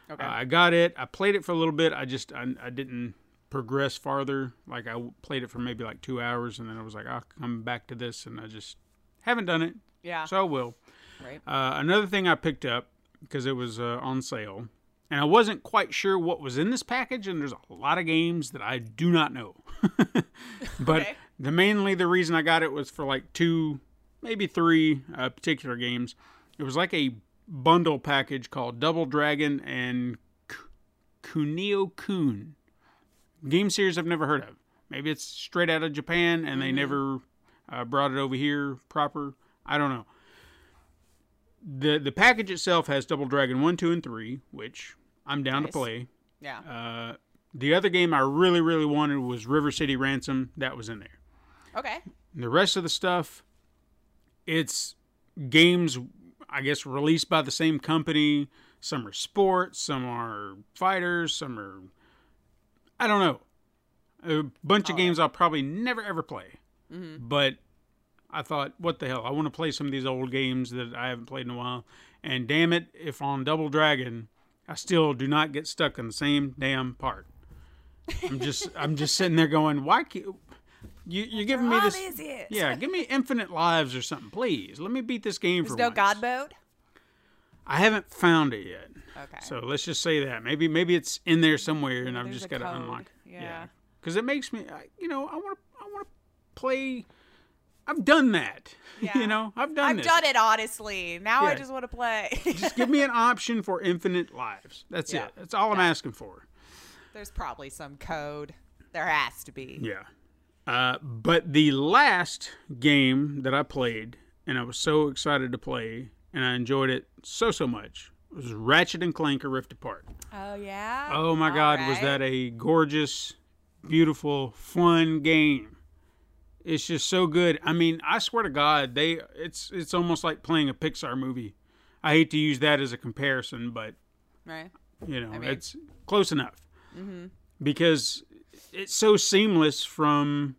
Okay. Uh, I got it. I played it for a little bit. I just I, I didn't progress farther. Like I played it for maybe like two hours, and then I was like, I'll come back to this, and I just haven't done it. yeah. So I will. Right. Uh, another thing I picked up because it was uh, on sale, and I wasn't quite sure what was in this package, and there's a lot of games that I do not know. but Okay. the mainly the reason I got it was for like two, maybe three uh, particular games. It was like a bundle package called Double Dragon and Kunio Kun. Game series I've never heard of. Maybe it's straight out of Japan and they never uh, brought it over here proper. I don't know. The the package itself has Double Dragon 1, 2, and 3, which I'm down Nice. to play. Yeah. Uh, the other game I really, really wanted was River City Ransom. That was in there. okay. The rest of the stuff, it's games, I guess, released by the same company. Some are sports, some are fighters, some are. I don't know. A bunch of games I'll probably never ever play. But I thought, what the hell? I want to play some of these old games that I haven't played in a while. And damn it, if on Double Dragon, I still do not get stuck in the same damn part. I'm just, I'm just sitting there going, why can't you? You're giving me this. is? Yeah, give me infinite lives or something, please. Let me beat this game There's for no once. God mode. I haven't found it yet. Okay. So let's just say that maybe maybe it's in there somewhere, and I've There's just got to unlock. it. Yeah. because it makes me, you know, I want to, I want to play. I've done that. Yeah. you know, I've done I've this. done it honestly. Now I just want to play. Just give me an option for infinite lives. That's Yeah. it. That's all I'm asking for. There's probably some code. There has to be. Yeah. Uh, but the last game that I played, and I was so excited to play, and I enjoyed it so so much, was Ratchet and Clank: A Rift Apart. Oh yeah. Oh my All God, was that a gorgeous, beautiful, fun game? It's just so good. I mean, I swear to God, they it's it's almost like playing a Pixar movie. I hate to use that as a comparison, but right? you know, mean- it's close enough. Mm-hmm. Because it's so seamless from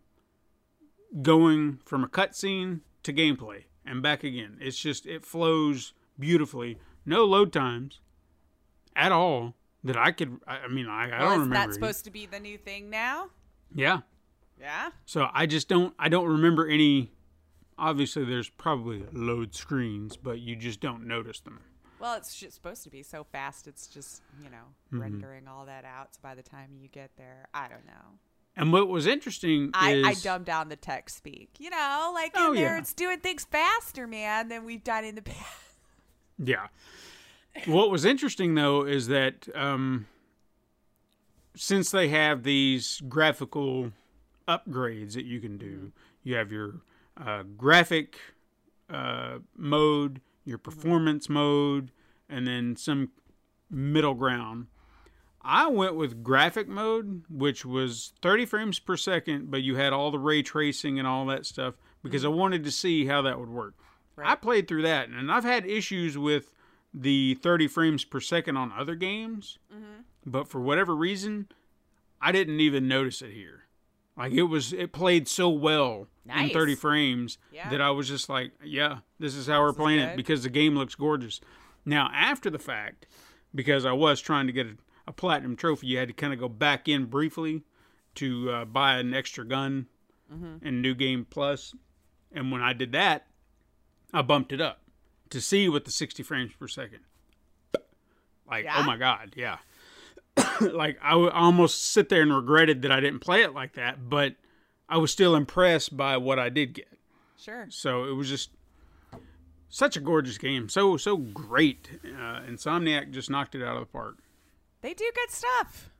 going from a cutscene to gameplay and back again. It's just it flows beautifully. No load times at all that I could. I I mean, I, I Well, don't is remember. that supposed to be the new thing now? yeah. Yeah. So I just don't. I don't remember any. Obviously, there's probably load screens, but you just don't notice them. Well, it's supposed to be so fast. It's just you know Mm-hmm. rendering all that out. So by the time you get there, I don't know. And what was interesting I, is I dumbed down the tech speak. You know, like in Oh, there, yeah. it's doing things faster, man, than we've done in the past. Yeah. What was interesting though is that um, since they have these graphical upgrades that you can do, you have your uh, graphic uh, mode, your performance mode, and then some middle ground. I went with graphic mode, which was 30 frames per second, but you had all the ray tracing and all that stuff because I wanted to see how that would work. I played through that, and I've had issues with the 30 frames per second on other games, but for whatever reason, I didn't even notice it here. Like it was, it played so well in 30 frames Yeah. that I was just like, yeah, this is how we're playing it because the game looks gorgeous. Now, after the fact, because I was trying to get a, a platinum trophy, you had to kind of go back in briefly to uh, buy an extra gun in New Game Plus. And when I did that, I bumped it up to see what the 60 frames per second. Like, Yeah? oh my God, yeah. like, I would almost sit there and regretted that I didn't play it like that, but I was still impressed by what I did get. Sure. So it was just such a gorgeous game. So, so great. Uh, Insomniac just knocked it out of the park. They do good stuff.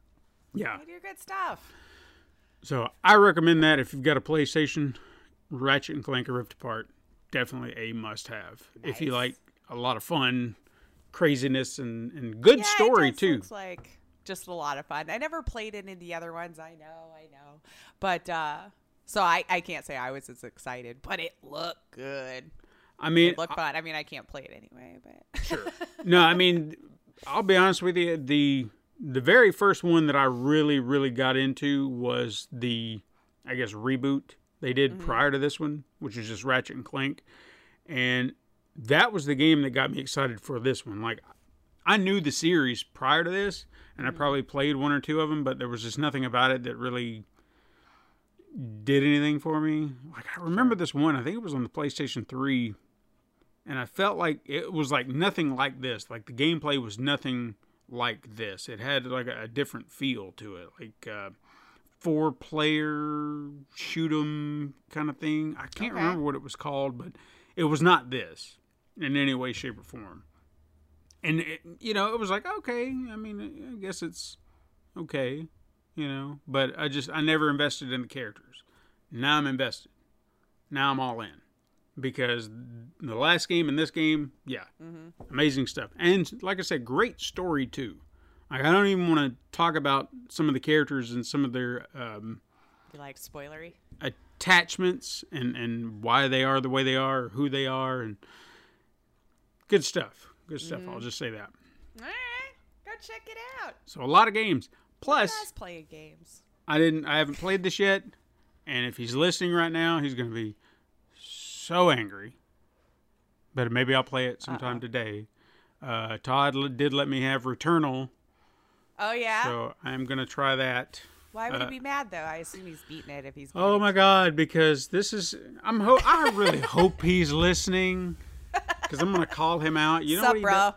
Yeah. They do good stuff. So I recommend that if you've got a PlayStation, Ratchet and Clank: Rift Apart, definitely a must-have. If you like a lot of fun, craziness, and and good Yeah, story it too. Looks like just a lot of fun. I never played any of the other ones. I know, I know, but uh, so I I can't say I was as excited, but it looked good. I mean, It looked fun. I mean, I can't play it anyway, but sure. no, I mean, I'll be honest with you. The the very first one that I really really got into was the, I guess reboot they did Mm-hmm. prior to this one, which is just Ratchet and Clank, and that was the game that got me excited for this one. Like, I knew the series prior to this, and Mm-hmm. I probably played one or two of them, but there was just nothing about it that really did anything for me. Like I remember this one, I think it was on the PlayStation 3 and I felt like it was like nothing like this. Like the gameplay was nothing like this. It had like a, a different feel to it, like uh, four player shoot 'em kind of thing. I can't Okay. remember what it was called, but it was not this in any way, shape, or form. And it, you know, it was like okay. I mean, I guess it's okay, you know. But I just I never invested in the characters. Now I'm invested. Now I'm all in because the last game and this game, yeah, mm-hmm. amazing stuff. And like I said, great story too. Like I don't even want to talk about some of the characters and some of their um, You like spoilery? attachments and and why they are the way they are, or who they are, and good stuff. Good stuff. I'll just say that. All right, go check it out. So a lot of games. Plus, playing games. I didn't. I haven't played this yet, and if he's listening right now, he's going to be so angry. But maybe I'll play it sometime today. Uh, Todd l- did let me have Returnal, Oh yeah. so I'm going to try that. Why would uh, he be mad though? I assume he's beating it if he's. Oh my God! Because this is. I'm. Ho- I really hope he's listening. Because I'm going to call him out. You know Sup, what he bro? does?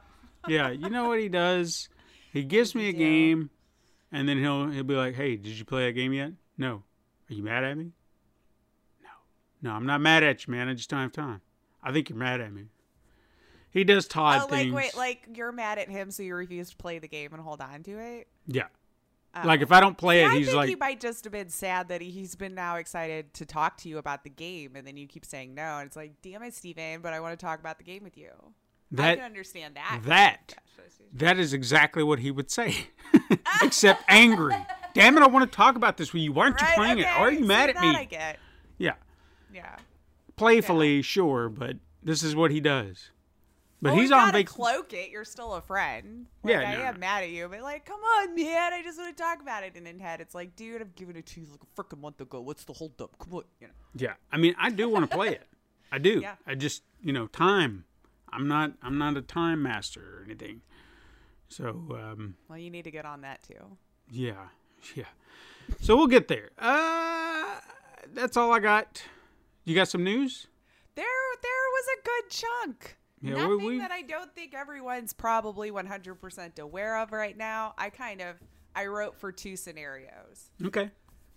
Yeah, you know what he does? He gives me a game, and then he'll he'll be like, "Hey, did you play that game yet? No. Are you mad at me? No. No, I'm not mad at you, man. I just don't have time. I think you're mad at me." He does Todd Oh, like things. wait, like you're mad at him, so you refuse to play the game and hold on to it. yeah. Oh. Like if I don't play Yeah, it, I he's think like, he might just have been sad that he, he's been now excited to talk to you about the game, and then you keep saying no, and it's like, damn it, Steven, but I want to talk about the game with you. I can understand that. that that is exactly what he would say, except angry. Damn it! I want to talk about this with you. Why aren't you Right, playing it? okay, Why are you mad at that me? I get. Yeah, Yeah. playfully, sure, but this is what he does. But Well, he's on vacation. cloak it. You're still a friend. Like, Yeah, I no, am mad at you, but like, come on, man. I just want to talk about it. And in head, it's like, dude, I've given it to you like a freaking month ago. What's the holdup? Come on, you know. Yeah, I mean, I do want to play it. I do. Yeah. I just, you know, time. I'm not. I'm not a time master or anything. So, um, Well, you need to get on that too. yeah, yeah. So we'll get there. Uh, that's all I got. You got some news? There, there was a good chunk. Yeah, Nothing we- that I don't think everyone's probably 100% aware of right now. I kind of, I wrote for two scenarios. Okay.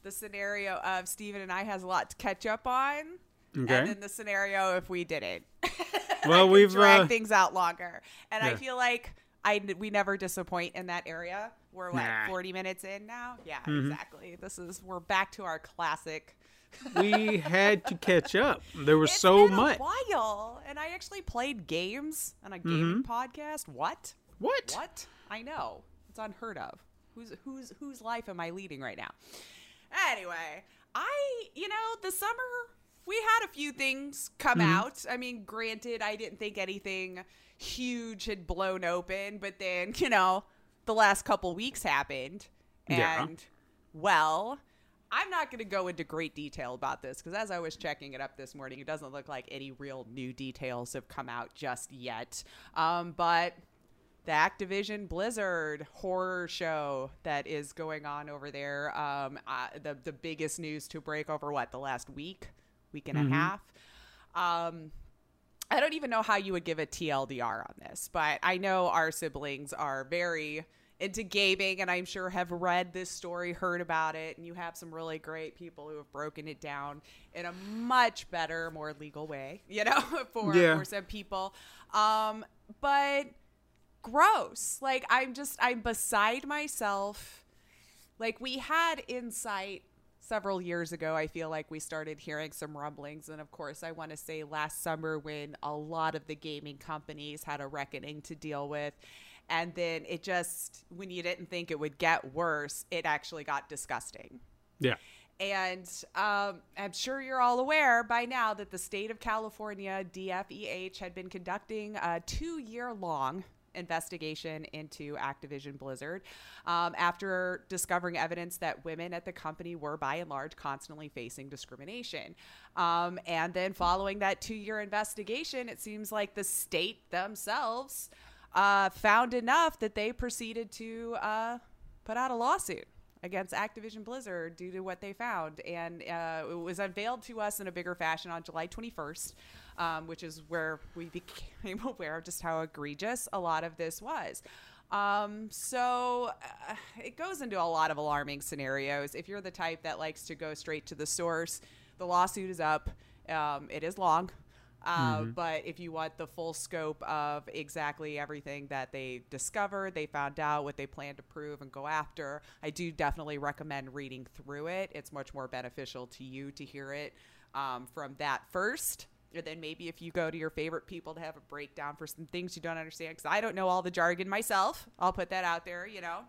The scenario of Steven and I has a lot to catch up on. Okay. And then the scenario if we didn't. Well, we've drag uh, things out longer. And I feel like I we never disappoint in that area. We're what Nah. Mm-hmm. 40 minutes in now? Yeah, exactly. This is we're back to our classic. We had to catch up. There was It's so much. a while, and I actually played games on a gaming Mm-hmm. podcast. What? What? What? I know. It's unheard of. Who's whose whose life am I leading right now? Anyway, I you know the summer we had a few things come Mm-hmm. out. I mean, granted, I didn't think anything huge had blown open, but then you know the last couple weeks happened, Yeah. and well. I'm not going to go into great detail about this because as I was checking it up this morning, it doesn't look like any real new details have come out just yet. Um, but the Activision Blizzard horror show that is going on over there. Um, uh, the the biggest news to break over what the last week, week and a half. Um, I don't even know how you would give a TLDR on this, but I know our siblings are very into gaming and I'm sure have read this story, heard about it, and you have some really great people who have broken it down in a much better, more legal way, you know, for, Yeah. for some people. Um, but gross. Like I'm just I'm beside myself. Like we had insight several years ago. I feel like we started hearing some rumblings and of course I want to say last summer when a lot of the gaming companies had a reckoning to deal with and then it just when you didn't think it would get worse, it actually got disgusting. Yeah. And um, I'm sure you're all aware by now that the state of California, DFEH, had been conducting a two year long investigation into Activision Blizzard um, after discovering evidence that women at the company were, by and large, constantly facing discrimination. Um, and then following that two year investigation, it seems like the state themselves uh, found enough that they proceeded to uh, put out a lawsuit against Activision Blizzard due to what they found. And uh, it was unveiled to us in a bigger fashion on July 21st. um, which is where we became aware of just how egregious a lot of this was. Um, so uh, it goes into a lot of alarming scenarios. If you're the type that likes to go straight to the source, the lawsuit is up. Um, it is long. Uh, Mm-hmm. But if you want the full scope of exactly everything that they discovered, they found out, what they plan to prove and go after, I do definitely recommend reading through it. It's much more beneficial to you to hear it um, from that first. And then maybe if you go to your favorite people to have a breakdown for some things you don't understand, because I don't know all the jargon myself. I'll put that out there, you know.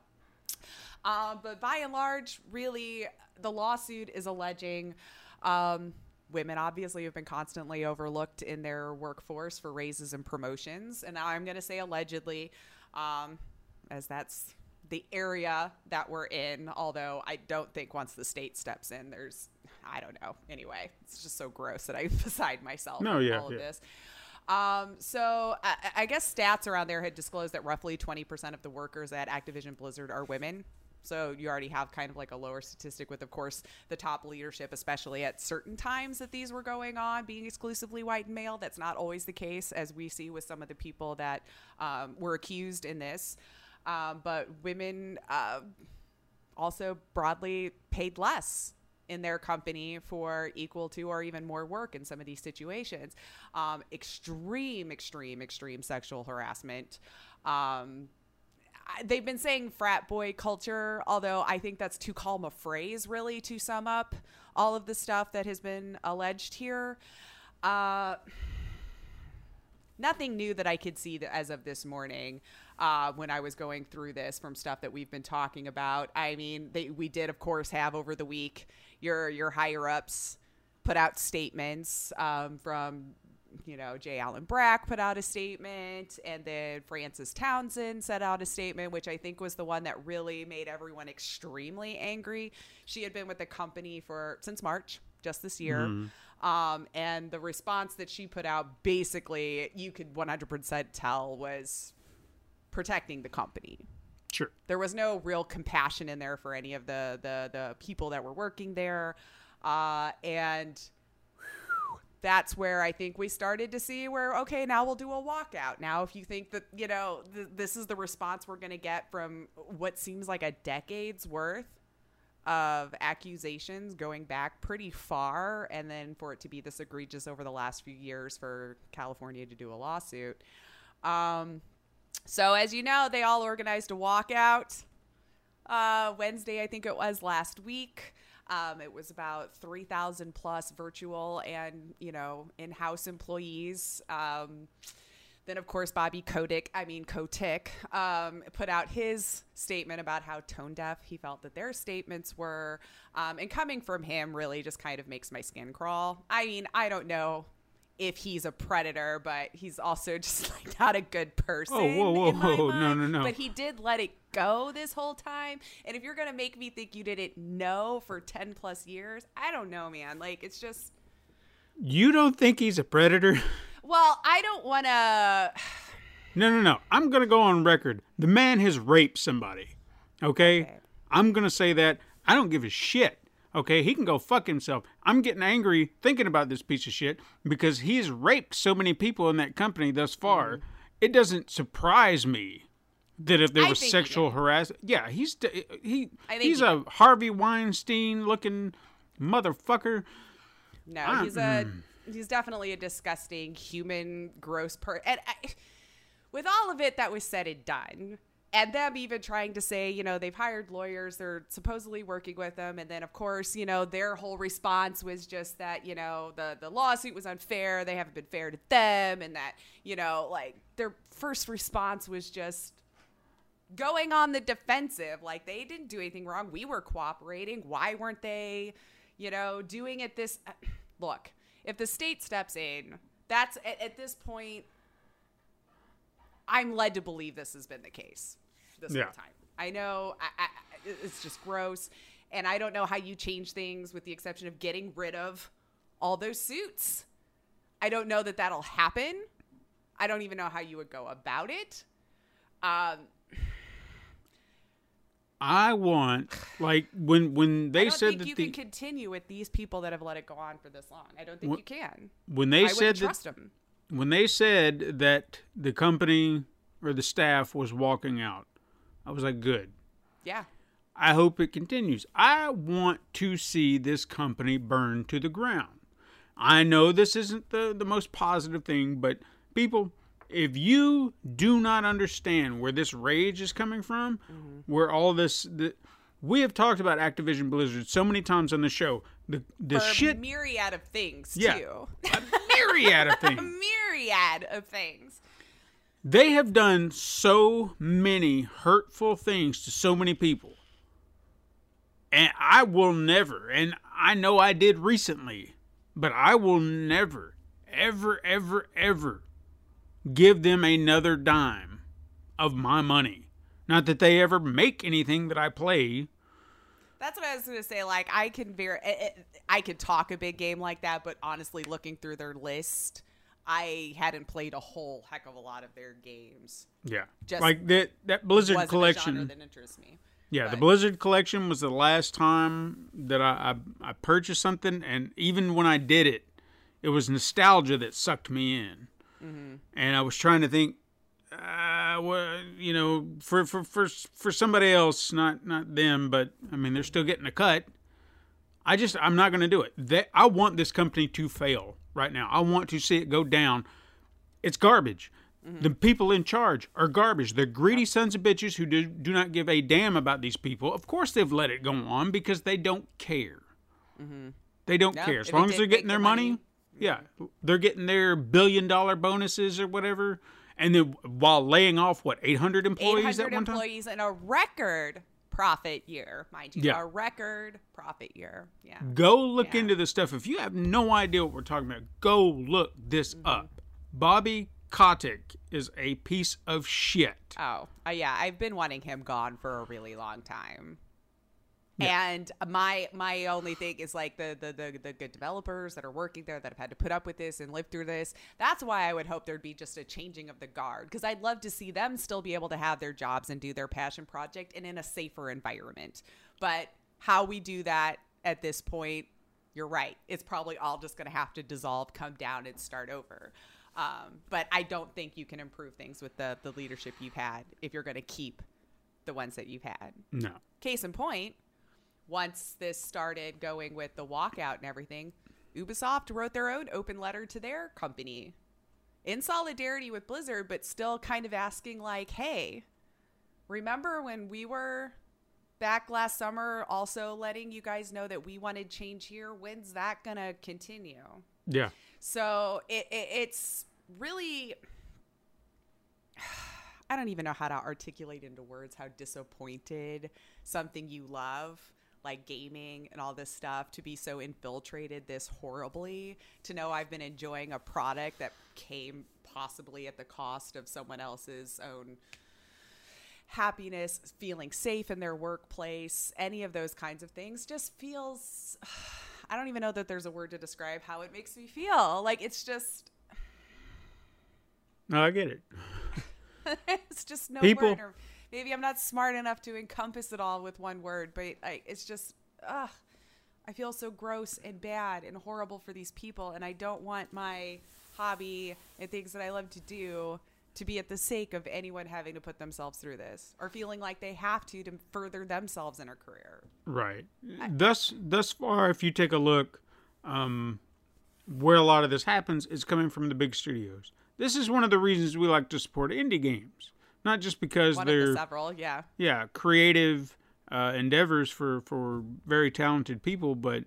Um, but by and large, really, the lawsuit is alleging um, women obviously have been constantly overlooked in their workforce for raises and promotions. And now I'm going to say allegedly, um, as that's the area that we're in. Although I don't think once the state steps in, there's, I don't know. Anyway, it's just so gross that I'm beside myself. No, yeah, all of yeah. this. Um, so I, I guess stats around there had disclosed that roughly 20% of the workers at Activision Blizzard are women. So you already have kind of like a lower statistic with, of course, the top leadership, especially at certain times that these were going on, being exclusively white and male. That's not always the case, as we see with some of the people that um, were accused in this. Um, but women uh, also broadly paid less in their company for equal to or even more work in some of these situations. Um, extreme, extreme, extreme sexual harassment. Um, they've been saying frat boy culture, although I think that's too calm a phrase, really, to sum up all of the stuff that has been alleged here. Uh, nothing new that I could see as of this morning uh, when I was going through this from stuff that we've been talking about. I mean, they, we did, of course, have over the week your your higher ups put out statements um, from. You know, J. Allen Brack put out a statement, and then Frances Townsend set out a statement, which I think was the one that really made everyone extremely angry. She had been with the company for since March, just this year. Um, and the response that she put out basically, you could 100% tell was protecting the company. Sure. There was no real compassion in there for any of the the, the people that were working there, uh, and that's where I think we started to see where okay, now we'll do a walkout. Now, if you think that you know th- this is the response we're going to get from what seems like a decade's worth of accusations going back pretty far, and then for it to be this egregious over the last few years for California to do a lawsuit. Um, so, as you know, they all organized a walkout uh, Wednesday, I think it was last week. Um, it was about 3,000 plus virtual and, you know, in house employees. Um, then, of course, Bobby Kotick, I mean, Kotick, um, put out his statement about how tone deaf he felt that their statements were. Um, and coming from him really just kind of makes my skin crawl. I mean, I don't know if he's a predator, but he's also just like not a good person. Oh, whoa, whoa, whoa. No, no, no. But he did let it go this whole time. And if you're going to make me think you didn't know for 10 plus years, I don't know, man. Like, it's just. You don't think he's a predator? Well, I don't want to. No, no, no. I'm going to go on record. The man has raped somebody. Okay? Okay. I'm going to say that. I don't give a shit. Okay? He can go fuck himself. I'm getting angry thinking about this piece of shit because he's raped so many people in that company thus far. Mm-hmm. It doesn't surprise me that if there. I was sexual harassment, yeah, he's he I think he's he a Harvey Weinstein looking motherfucker. No, Ah, he's a. He's definitely a disgusting human, gross person. And I, with all of it that was said and done, and them even trying to say, you know, they've hired lawyers, they're supposedly working with them, and then of course, you know, their whole response was just that, you know, the the lawsuit was unfair, they haven't been fair to them, and that, you know, like their first response was just going on the defensive like they didn't do anything wrong. We were cooperating. Why weren't they you know doing it this look if the state steps in that's at, at this point i'm led to believe this has been the case this Yeah. whole time. I know I, I, it's just gross and i don't know how you change things with the exception of getting rid of all those suits. I don't know that that'll happen. I don't even know how you would go about it. Um, I want like when when they said think that you the can continue with these people that have let it go on for this long. I don't think What- you can. when they I said that trust them. when they said that the company or the staff was walking out, I was like, good. Yeah. I hope it continues. I want to see this company burn to the ground. I know this isn't the, the most positive thing, but people, if you do not understand where this rage is coming from, mm-hmm. where all this, the, we have talked about Activision Blizzard so many times on the show. The the For shit a myriad of things Yeah. too. myriad of a things. myriad of things. They have done so many hurtful things to so many people. And I will never, and I know I did recently, but I will never, ever, ever, ever give them another dime of my money. Not that they ever make anything that I play. That's what I was gonna say. Like, I can very, I- eh, I eh, I could talk a big game like that, but honestly, looking through their list, I hadn't played a whole heck of a lot of their games. Yeah. Just like that that Blizzard collection. genre that interests me. Yeah, the Blizzard collection was the last time that I, I I purchased something, and even when I did it, it was nostalgia that sucked me in, Mm-hmm. and I was trying to think, uh, well, you know, for for for for somebody else, not not them, but I mean, they're still getting a cut. I just I'm not going to do it. That I want this company to fail right now. I want to see it go down. It's garbage. Mm-hmm. The people in charge are garbage. They're greedy sons of bitches who do, do not give a damn about these people. Of course, they've let it go on because they don't care. Mm-hmm. They don't care. As long as they're getting the their money, money. Yeah, they're getting their billion dollar bonuses or whatever. And then while laying off what 800 employees 800 at one time. employees in a record profit year, mind you. Yeah. A record profit year. Yeah. Go look Yeah. into this stuff. If you have no idea what we're talking about, go look this Mm-hmm. up. Bobby Kotick is a piece of shit. Oh, uh, yeah. I've been wanting him gone for a really long time. And my my only thing is like the, the the the good developers that are working there that have had to put up with this and live through this. That's why I would hope there'd be just a changing of the guard because I'd love to see them still be able to have their jobs and do their passion project and in a safer environment. But how we do that at this point, you're right. It's probably all just going to have to dissolve, come down, and start over. Um, but I don't think you can improve things with the the leadership you've had if you're going to keep the ones that you've had. No. Case in point, once this started going with the walkout and everything, Ubisoft wrote their own open letter to their company in solidarity with Blizzard, but still kind of asking, like, hey, remember when we were back last summer also letting you guys know that we wanted change here? When's that going to continue? Yeah. So it, it it's really I don't even know how to articulate into words how disappointed something you love like gaming and all this stuff to be so infiltrated this horribly to know I've been enjoying a product that came possibly at the cost of someone else's own happiness, feeling safe in their workplace, any of those kinds of things just feels I don't even know that there's a word to describe how it makes me feel. Like it's just No, I get it. it's just no People- maybe I'm not smart enough to encompass it all with one word, but like it's just ugh. I feel so gross and bad and horrible for these people, and I don't want my hobby and things that I love to do to be at the sake of anyone having to put themselves through this or feeling like they have to to further themselves in a career. Right. Thus, thus far, if you take a look, um, where a lot of this happens is coming from the big studios. This is one of the reasons we like to support indie games, not just because One they're the several, yeah. yeah creative uh, endeavors for for very talented people, but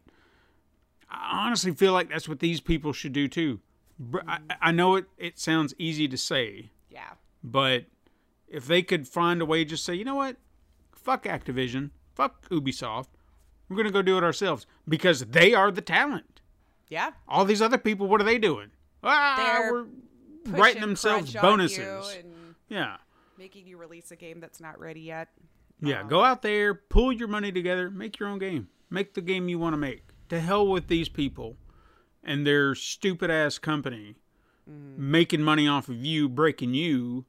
I honestly feel like that's what these people should do too. I, I know it it sounds easy to say, Yeah. but if they could find a way, just say, you know what, fuck Activision, fuck Ubisoft, we're gonna go do it ourselves because they are the talent. Yeah. All these other people, what are they doing? Ah, They're we're writing themselves bonuses. and Yeah, making you release a game that's not ready yet. yeah. Go out there, pull your money together, make your own game, make the game you want to make. To hell with these people and their stupid ass company Mm-hmm. making money off of you, breaking you.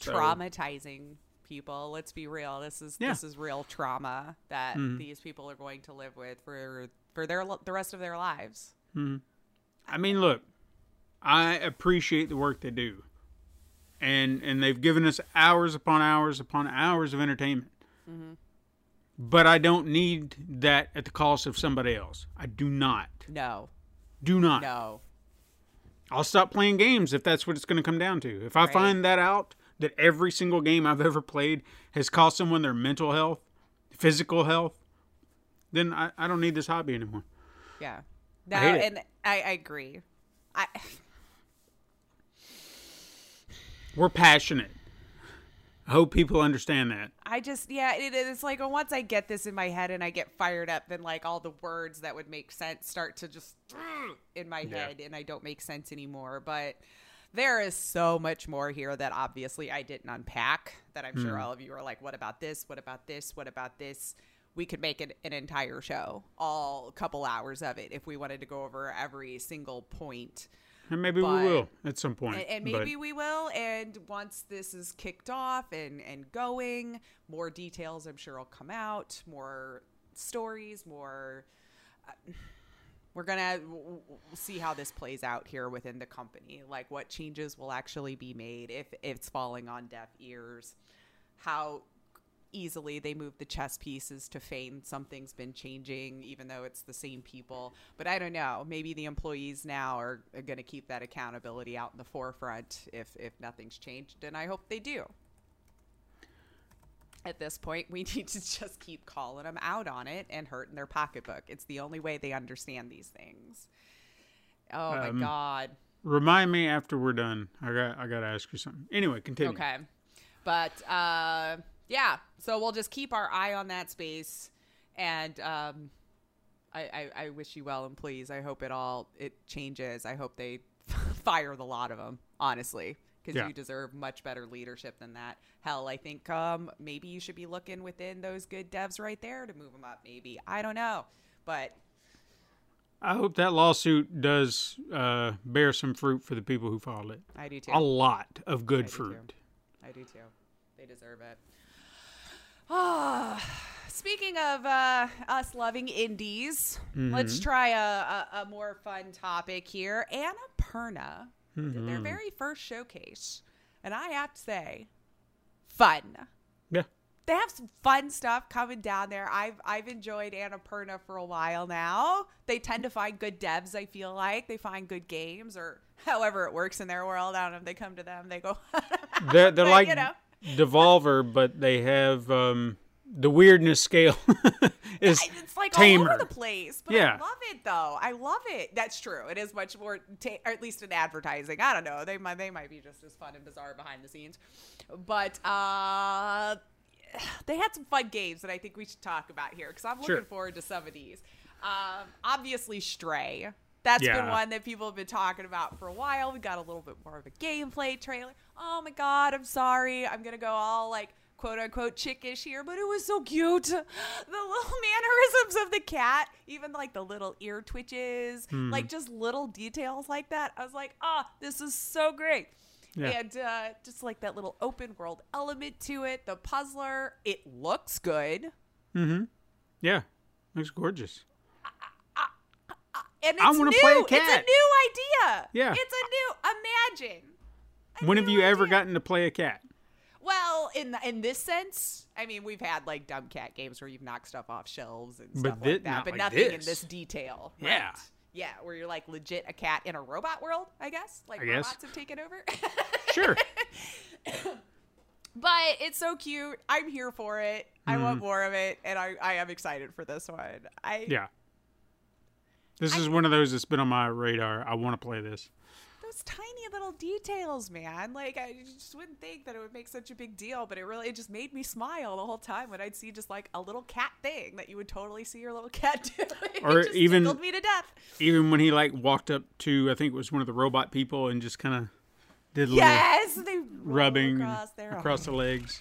So- traumatizing people. Let's be real. This is Yeah. this is real trauma that these people are going to live with for for their the rest of their lives. hmm I mean, look, I appreciate the work they do, and and they've given us hours upon hours upon hours of entertainment. Mm -hmm. But I don't need that at the cost of somebody else. I do not. No, Do not. no. I'll stop playing games if that's what it's going to come down to. If I Right. find that out, that every single game I've ever played has cost someone their mental health, physical health, then I, I don't need this hobby anymore. Yeah. No, hate it. and I, I agree. I We're passionate. I hope people understand that. I just yeah, it, it's like once I get this in my head and I get fired up, then like all the words that would make sense start to just in my Yeah. head, and I don't make sense anymore. But there is so much more here that obviously I didn't unpack. That I'm sure hmm. all of you are like, "What about this? What about this? What about this?" We could make it an entire show, all couple hours of it, if we wanted to go over every single point. And maybe But- we will at some point. And, and but- maybe we will. And once this is kicked off and, and going, more details I'm sure will come out, more stories, more. uh, we're going to see how this plays out here within the company. Like what changes will actually be made if it's falling on deaf ears, how easily they move the chess pieces to feign something's been changing even though it's the same people but i don't know maybe the employees now are, are going to keep that accountability out in the forefront if if nothing's changed and i hope they do at this point we need to just keep calling them out on it and hurting their pocketbook it's the only way they understand these things oh my Um, god Remind me after we're done. I got I got to ask you something. Anyway, continue. Okay. But uh yeah, so we'll just keep our eye on that space and um I, I, I wish you well and please I hope it all it changes. I hope they fire the lot of them, honestly, because Yeah. you deserve much better leadership than that. Hell, I think um maybe you should be looking within those good devs right there to move them up. Maybe I don't know, but I hope that lawsuit does uh, bear some fruit for the people who filed it. I do too. A lot of good too. fruit. I do too. They deserve it. Ah, speaking of uh, us loving indies, let's try a, a, a more fun topic here. Annapurna did their very first showcase, and I have to say, fun. Yeah. They have some fun stuff coming down there. I've I've enjoyed Annapurna for a while now. They tend to find good devs. I feel like they find good games, or however it works in their world. I don't know if they come to them. They go. They're, they're But, like you know. Devolver, but they have um, the weirdness scale is I- it's like tamer. all over the place. But Yeah. I love it though. I love it. That's true. It is much more, ta- or at least in advertising. I don't know. They might they might be just as fun and bizarre behind the scenes, but uh, they had some fun games that I think we should talk about here because I'm looking Sure. forward to some of these. Um, obviously, Stray. That's been one that people have been talking about for a while. We got a little bit more of a gameplay trailer. Oh my god, I'm sorry. I'm gonna go all like quote unquote chickish here, but it was so cute. The little mannerisms of the cat, even like the little ear twitches, Hmm. like just little details like that. I was like, ah, this is so great. Yeah. And uh, just like that little open world element to it, the puzzler, it looks good. Mm hmm. yeah, looks gorgeous. And it's I wanna new. play a cat. It's a new idea. Yeah. It's a new imagine. a When have new you ever gotten to play a cat? Well, in the, in this sense, I mean, we've had like dumb cat games where you've knocked stuff off shelves and But stuff thi- like that, but like nothing in this. this detail. Yeah. right? yeah, where you're like legit a cat in a robot world, I guess. Like I guess. robots have taken over. Sure. but it's so cute. I'm here for it. I want more of it, and I, I am excited for this one. I Mm-hmm. yeah. This is one of those that's been on my radar. I want to play this. those tiny little details, man. Like I just wouldn't think that it would make such a big deal, but it really it just made me smile the whole time when I'd see just like a little cat thing that you would totally see your little cat doing. Or just even- me to death. Even when he like walked up to, I think it was one of the robot people, and just kind of did Yes, little roll rubbing across across the legs.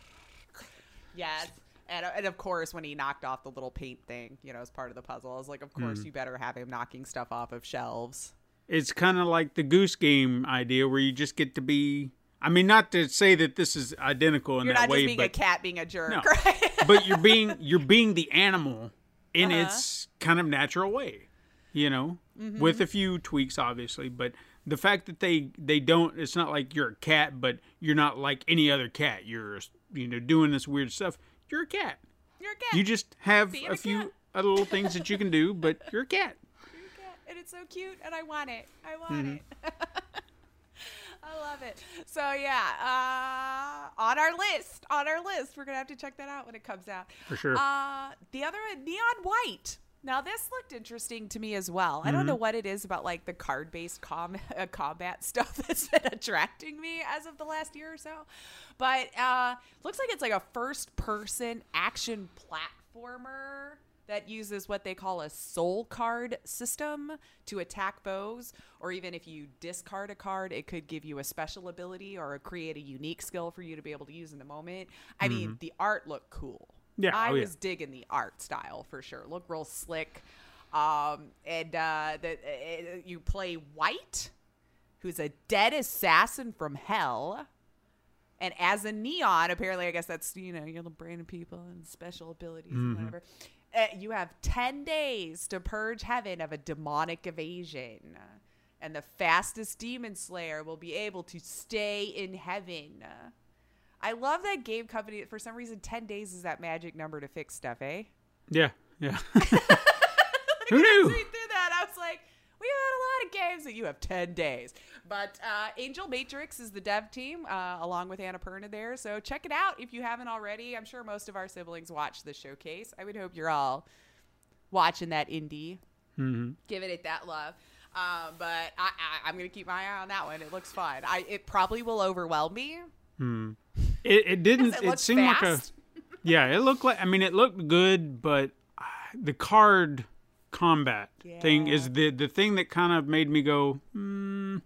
Yes. And, and of course, when he knocked off the little paint thing, you know, as part of the puzzle, I was like, of course, Hmm. you better have him knocking stuff off of shelves. It's kind of like the goose game idea where you just get to be. I mean, not to say that this is identical in You're that not way, just being a but cat being a jerk, No. right? but you're being you're being the animal in Uh-huh. its kind of natural way, you know, Mm-hmm. with a few tweaks, obviously. But the fact that they they don't, it's not like you're a cat, but you're not like any other cat. You're you know doing this weird stuff. You're a cat. You're a cat. You just have Being a a few other little things that you can do, but you're a cat. You're a cat, and it's so cute, and I want it. I want Mm-hmm. it. I love it. So yeah, uh, on our list, on our list, we're gonna have to check that out when it comes out. For sure. Uh, the other neon white. Now this looked interesting to me as well. I Mm-hmm. don't know what it is about like the card-based com- uh, combat stuff that's been attracting me as of the last year or so, but uh, looks like it's like a first-person action platformer that uses what they call a soul card system to attack foes, or even if you discard a card, it could give you a special ability or create a unique skill for you to be able to use in the moment. I mean, the art looked cool. Yeah, I oh, yeah. was digging the art style for sure. Look real slick. Um, and uh, the, uh, you play White, who's a dead assassin from hell. And as a neon, apparently, I guess that's you know you're the brain of people and special abilities and whatever. Uh, you have ten days to purge heaven of a demonic evasion, and the fastest demon slayer will be able to stay in heaven. I love that game company. For some reason, ten days is that magic number to fix stuff, eh? Yeah, yeah. Who knew? Through that, I was like, we had a lot of games that you have 10 days. But uh, Angel Matrix is the dev team, uh, along with Annapurna there. So check it out if you haven't already. I'm sure most of our siblings watch the showcase. I would hope you're all watching that indie, hmm giving it that love. Um, but I, I, I'm going to keep my eye on that one. It looks fun. I, it probably will overwhelm me. It, it didn't. It It, looks seemed like a. Yeah, it looked like. I mean, it looked good, but uh, the card combat thing is the the thing that kind of made me go. Hmm,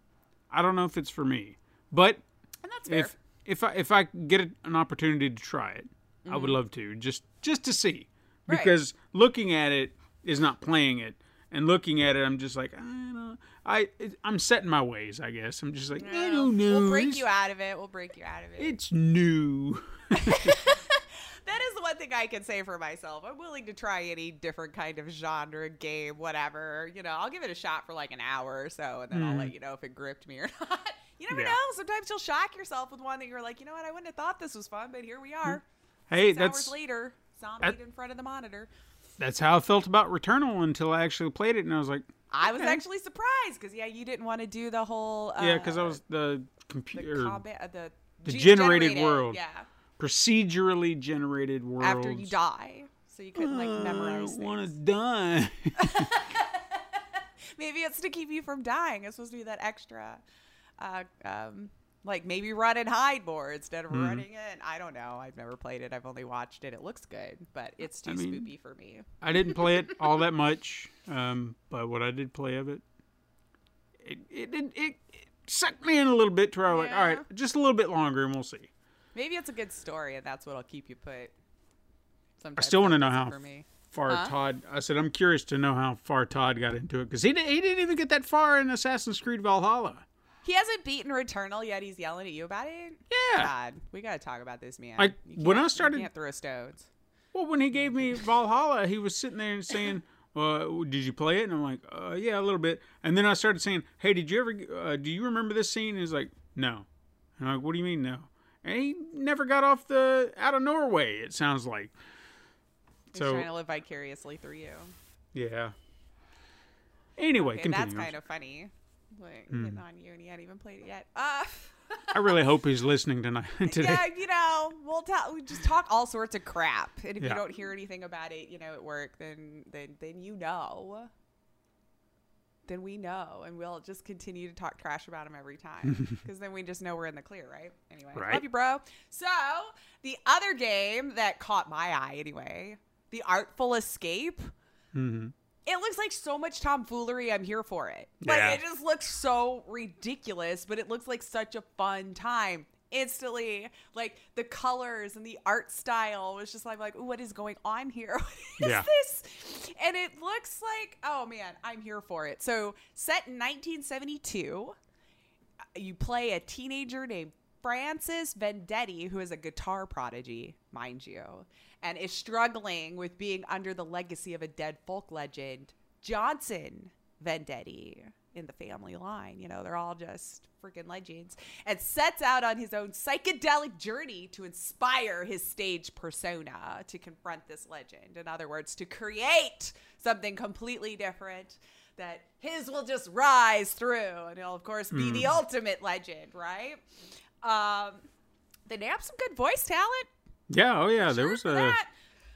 I don't know if it's for me, but And that's if if I if I get an opportunity to try it, I Mm-hmm. would love to just just to see Right. because looking at it is not playing it, and looking at it, I'm just like I don't. I I'm setting my ways. I guess I'm just like I don't know. We'll break you out of it. We'll break you out of it. It's new. That is the one thing I can say for myself. I'm willing to try any different kind of genre, game, whatever. You know, I'll give it a shot for like an hour or so, and then I'll mm-hmm. let you know if it gripped me or not. You never Yeah. know. Sometimes you'll shock yourself with one that you're like, you know what? I wouldn't have thought this was fun, but here we are. Hey, Six that's hours later, zombied that- in front of the monitor. That's how I felt about Returnal until I actually played it, and I was like, I was Okay. actually surprised because yeah, you didn't want to do the whole uh, yeah, because I was the the computer combat uh, the the ge- generated world. Yeah, procedurally generated world. after you die, so you couldn't like I memorize. don't want to die. Maybe it's to keep you from dying. It's supposed to be that extra, uh, um, like maybe run and hide more instead Mm-hmm. of running in. I don't know. I've never played it. I've only watched it. It looks good, but it's too I mean- spoopy for me. I didn't play it all that much, um, but what I did play of it, it it, it, it, it sucked me in a little bit to where I was like, all right, just a little bit longer, and we'll see. Maybe it's a good story, and that's what'll keep you put. Sometimes still wanna know how for me. Far Huh? Todd, I said, I'm curious to know how far Todd got into it because he, he didn't even get that far in Assassin's Creed Valhalla. He hasn't beaten Returnal yet. He's yelling at you about it. Yeah. God, we gotta talk about this man. Like, when I started- you can't throw stones. Well, when he gave me Valhalla, he was sitting there and saying, uh, "Did you play it?" And I'm like, uh, "Yeah, a little bit." And then I started saying, "Hey, did you ever? Uh, do you remember this scene?" And he's like, "No." And I'm like, "What do you mean no?" And he never got off the out of Norway. It sounds like. He's So trying to live vicariously through you. yeah. Anyway, Okay, that's kind of funny. Like Hmm. hitting on you and you hadn't even played it yet. Uh, I really hope he's listening tonight today. yeah, you know, we'll tell we just talk all sorts of crap, and if Yeah. you don't hear anything about it, you know, at work, then then then you know. Then we know, and we'll just continue to talk trash about him every time, because then we just know we're in the clear, right? Anyway, Right. love you, bro. So the other game that caught my eye, anyway, the Artful Escape. Mhm. It looks like so much tomfoolery. I'm here for it. Like Yeah. it just looks so ridiculous, but it looks like such a fun time. Instantly, like the colors and the art style was just like, like, what is going on here? What is Yeah. this? And it looks like, oh man, I'm here for it. So, set in 1972, uh, you play a teenager named Francis Vendetti, who is a guitar prodigy, mind you, and is struggling with being under the legacy of a dead folk legend, Johnson Vendetti, in the family line. You know, they're all just freaking legends. And sets out on his own psychedelic journey to inspire his stage persona to confront this legend. In other words, to create something completely different that his will just rise through. And he'll, of course, be the ultimate legend, right? Um, they have some good voice talent Yeah, oh yeah, there was a that.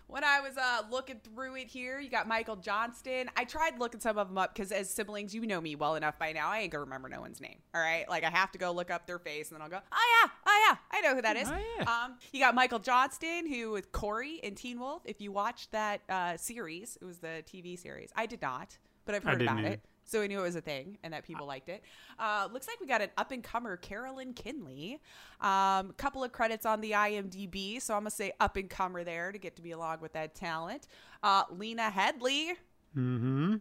When I was uh, looking through it here, you got Michael Johnston. I tried looking some of them up because, as siblings, you know me well enough by now. I ain't gonna remember no one's name. All right, like I have to go look up their face, and then I'll go, oh yeah, oh yeah, I know who that is. Oh, yeah. Um, you got Michael Johnston, who was Corey in Teen Wolf. If you watched that uh, series, it was the TV series. I did not, but I've heard about either. it. So we knew it was a thing and that people liked it. Uh, looks like we got an up and comer, Carolyn Kinley. Um, couple of credits on the IMDb, so I'm gonna say up and comer there to get to be along with that talent. Uh, Lena Headey, mm-hmm.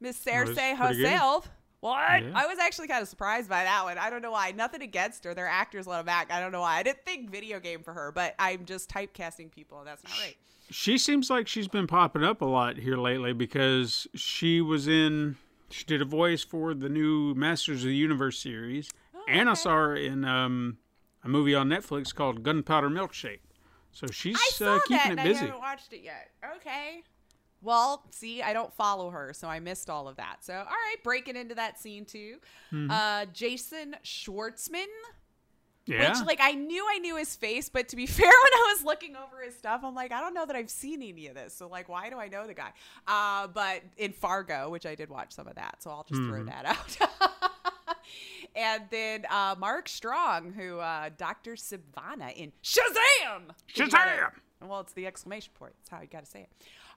Miss Cersei pretty good. herself. What? Yeah. I was actually kind of surprised by that one. I don't know why. Nothing against her. Their actors let them act. I don't know why. I didn't think video game for her, but I'm just typecasting people, and that's not right. She seems like she's been popping up a lot here lately because she was in. She did a voice for the new Masters of the Universe series, and I saw her in um, a movie on Netflix called Gunpowder Milkshake. So she's uh, keeping it I busy. haven't watched it yet. Okay. Well, see, I don't follow her, so I missed all of that. So, all right, breaking into that scene too. Hmm. Uh, Jason Schwartzman, Yeah, which like I knew I knew his face, but to be fair, when I was looking over his stuff, I'm like, I don't know that I've seen any of this. So like, why do I know the guy? Uh, but in Fargo, which I did watch some of that, so I'll just throw Mm-hmm. that out. and then uh, Mark Strong, who uh, Dr. Sivana in Shazam. Shazam! Well, it's the exclamation point. That's how you got to say it.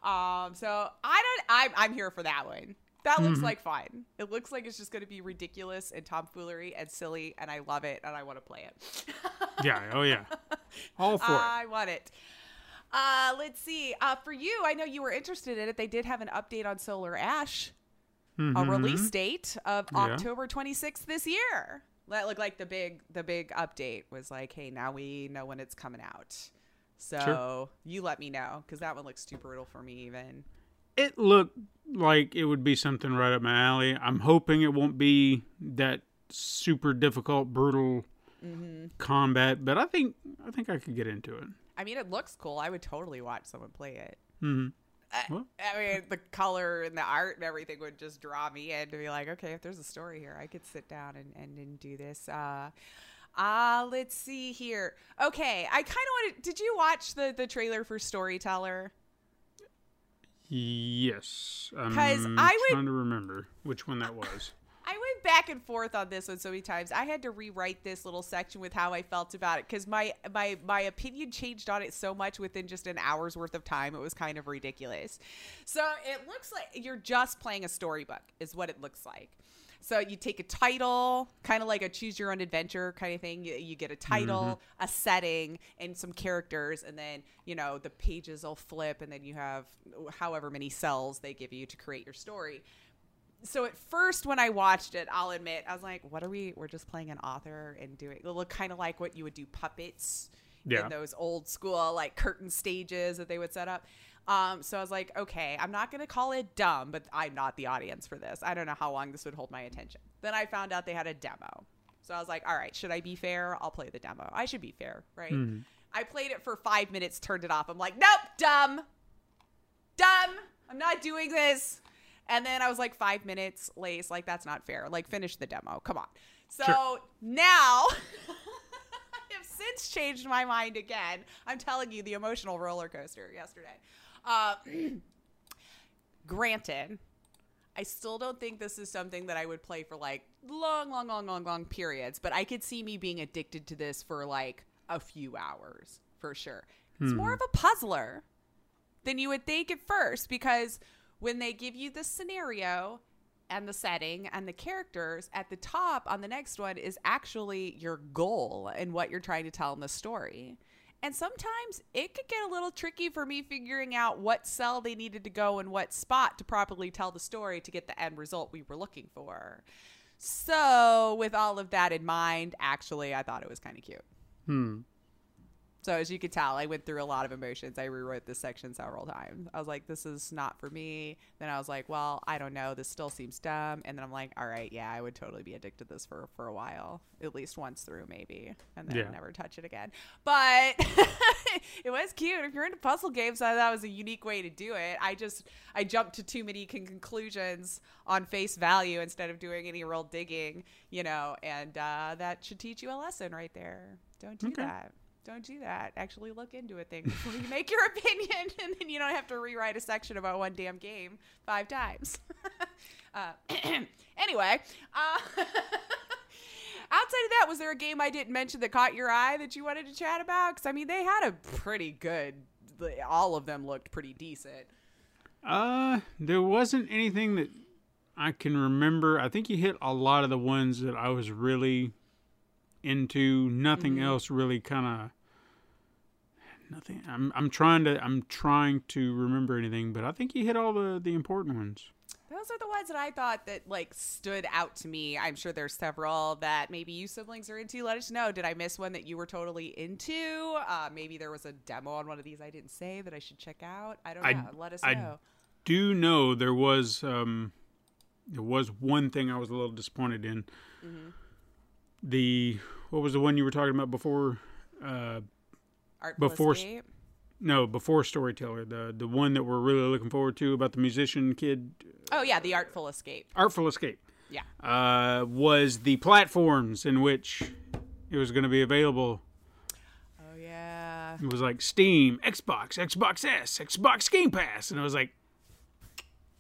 Um, so I don't. I'm, I'm here for that one. That looks Mm-hmm. like fine. It looks like it's just going to be ridiculous and tomfoolery and silly, and I love it, and I want to play it. yeah, oh yeah, all for it. I want it. Uh, let's see. Uh, for you, I know you were interested in it. They did have an update on Solar Ash, a release date of Mm-hmm. Yeah. October 26th this year. That looked like the big the big update was like, hey, now we know when it's coming out. So you let me know because that one looks too brutal for me. Even It looked like it would be something right up my alley. I'm hoping it won't be that super difficult, brutal Mm-hmm. combat, but I think I think I could get into it. I mean, it looks cool. I would totally watch someone play it. hmm I- I mean, the color and the art and everything would just draw me in to be like, okay, if there's a story here, I could sit down and, and, and do this. Uh, uh, let's see here. Okay, I kind of wanted. Did you watch the the trailer for Storyteller? Yes, I'm 'Cause I would- trying to remember which one that was. I went back and forth on this one so many times. I had to rewrite this little section with how I felt about it because my my my opinion changed on it so much within just an hour's worth of time. It was kind of ridiculous. So it looks like you're just playing a storybook, is what it looks like. So you take a title, kind of like a choose your own adventure kind of thing. You, you get a title, mm-hmm. a setting, and some characters, and then you know the pages will flip, and then you have however many cells they give you to create your story so at first when I watched it, I'll admit I was like, "What are we? We're just playing an author and doing it look kind of like what you would do puppets Yeah. in those old school like curtain stages that they would set up." Um, so I was like, "Okay, I'm not gonna call it dumb, but I'm not the audience for this. I don't know how long this would hold my attention." Then I found out they had a demo, so I was like, "All right, should I be fair? I'll play the demo. I should be fair, right?" I played it for five minutes, turned it off. I'm like, "Nope, dumb." dumb. I'm not doing this. And then I was like, five minutes late. Like, that's not fair. Like, finish the demo. Come on. So Sure. now I have since changed my mind again. I'm telling you, the emotional roller coaster yesterday. Uh, granted, I still don't think this is something that I would play for like long, long, long, long, long periods, but I could see me being addicted to this for like a few hours for sure. It's more of a puzzler than you would think at first because when they give you the scenario and the setting and the characters at the top on the next one is actually your goal and what you're trying to tell in the story. And sometimes it could get a little tricky for me figuring out what cell they needed to go in what spot to properly tell the story to get the end result we were looking for. So, with all of that in mind, actually, I thought it was kind of cute. Hmm. So as you could tell, I went through a lot of emotions. I rewrote this section several times. I was like, this is not for me. Then I was like, well, I don't know. This still seems dumb. And then I'm like, all right, yeah, I would totally be addicted to this for, for a while, at least once through maybe, and then Yeah. never touch it again. But it was cute. If you're into puzzle games, I thought that was a unique way to do it. I just, I jumped to too many con- conclusions on face value instead of doing any real digging, you know, and uh, that should teach you a lesson right there. Don't do Okay. that. Don't do that. Actually, look into a thing before you make your opinion, and then you don't have to rewrite a section about one damn game five times. uh, anyway, uh, outside of that, was there a game I didn't mention that caught your eye that you wanted to chat about? Because I mean, they had a pretty good. All of them looked pretty decent. Uh, there wasn't anything that I can remember. I think you hit a lot of the ones that I was really into. Nothing else really kind of. Nothing. I'm I'm trying to I'm trying to remember anything, but I think you hit all the the important ones. Those are the ones that I thought that like stood out to me. I'm sure there's several that maybe you siblings are into. Let us know. Did I miss one that you were totally into? Uh, maybe there was a demo on one of these I didn't say that I should check out. I don't I- know. Let us I- know. Do know there was um there was one thing I was a little disappointed in. The what was the one you were talking about before? Uh, Artful before- Escape? no, before Storyteller. The the one that we're really looking forward to about the musician kid, Oh yeah, the Artful Escape. Artful Escape. Yeah. uh, was the platforms in which it was going to be available. Oh yeah. It was like Steam, Xbox, Xbox S, Xbox Game Pass, and I was like,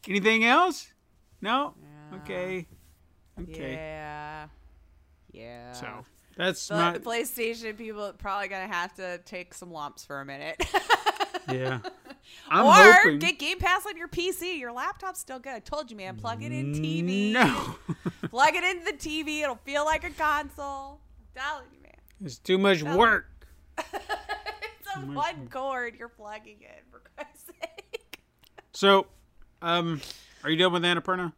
anything else? No. Okay. Okay. Yeah. Yeah. So that's the, not. the PlayStation people are probably gonna have to take some lumps for a minute. yeah. I'm or hoping. get Game Pass on your PC. Your laptop's still good. I told you, man. Plug it in TV. No. Plug it into the TV. It'll feel like a console. Telling you, man. it's too much work. It's a one cord you're plugging in, for Christ's sake. So, um, are you done with Annapurna?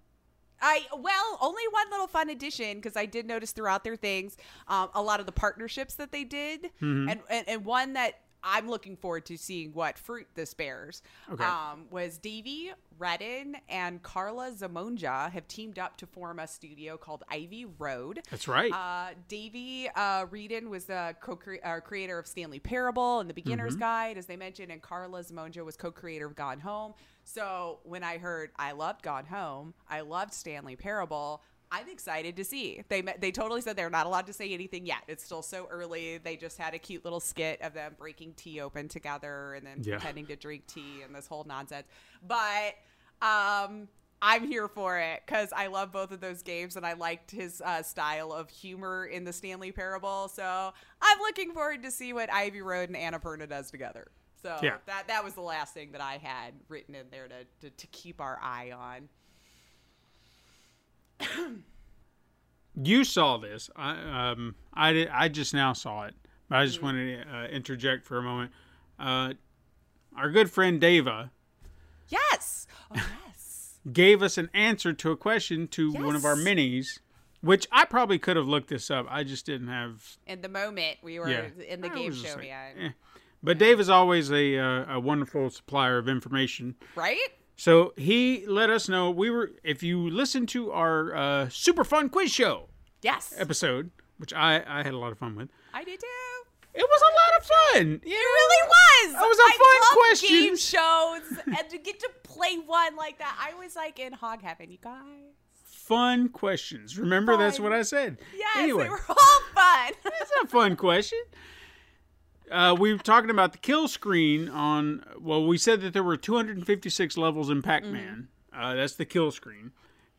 I well, only one little fun addition because I did notice throughout their things um, a lot of the partnerships that they did, Mm-hmm. and, and and one that I'm looking forward to seeing what fruit this bears. Okay. Um, was Davey Wreden and Karla Zimonja have teamed up to form a studio called Ivy Road. That's right. Uh, Davey uh, Wreden was the co uh, creator of Stanley Parable and The Beginner's Mm-hmm. Guide, as they mentioned, and Karla Zimonja was co creator of Gone Home. So when I heard I loved Gone Home, I loved Stanley Parable. I'm excited to see. They they totally said they're not allowed to say anything yet. It's still so early. They just had a cute little skit of them breaking tea open together and then Yeah. pretending to drink tea and this whole nonsense. But um, I'm here for it because I love both of those games and I liked his uh, style of humor in the Stanley Parable. So I'm looking forward to see what Ivy Road and Annapurna does together. So Yeah. that that was the last thing that I had written in there to, to, to keep our eye on. you saw this. I um I did, I just now saw it, but I just Mm-hmm. wanted to uh, interject for a moment. Uh, our good friend Dava Yes. Oh, yes. gave us an answer to a question to one of our minis, which I probably could have looked this up. I just didn't have. In the moment we were Yeah, in the I game show, like, man. But Dave is always a uh, a wonderful supplier of information. Right? So he let us know we were. If you listen to our uh, super fun quiz show Yes. episode, which I I had a lot of fun with, I did too. it was a lot of fun. It really was. It was a I fun love question. Game shows and to get to play one like that, I was like in hog heaven, you guys. Fun questions. Remember, that's what I said. Yes, Anyway, they were all fun. That's a fun question. Uh, we were talking about the kill screen on. Well, we said that there were 256 levels in Pac-Man. Uh, that's the kill screen.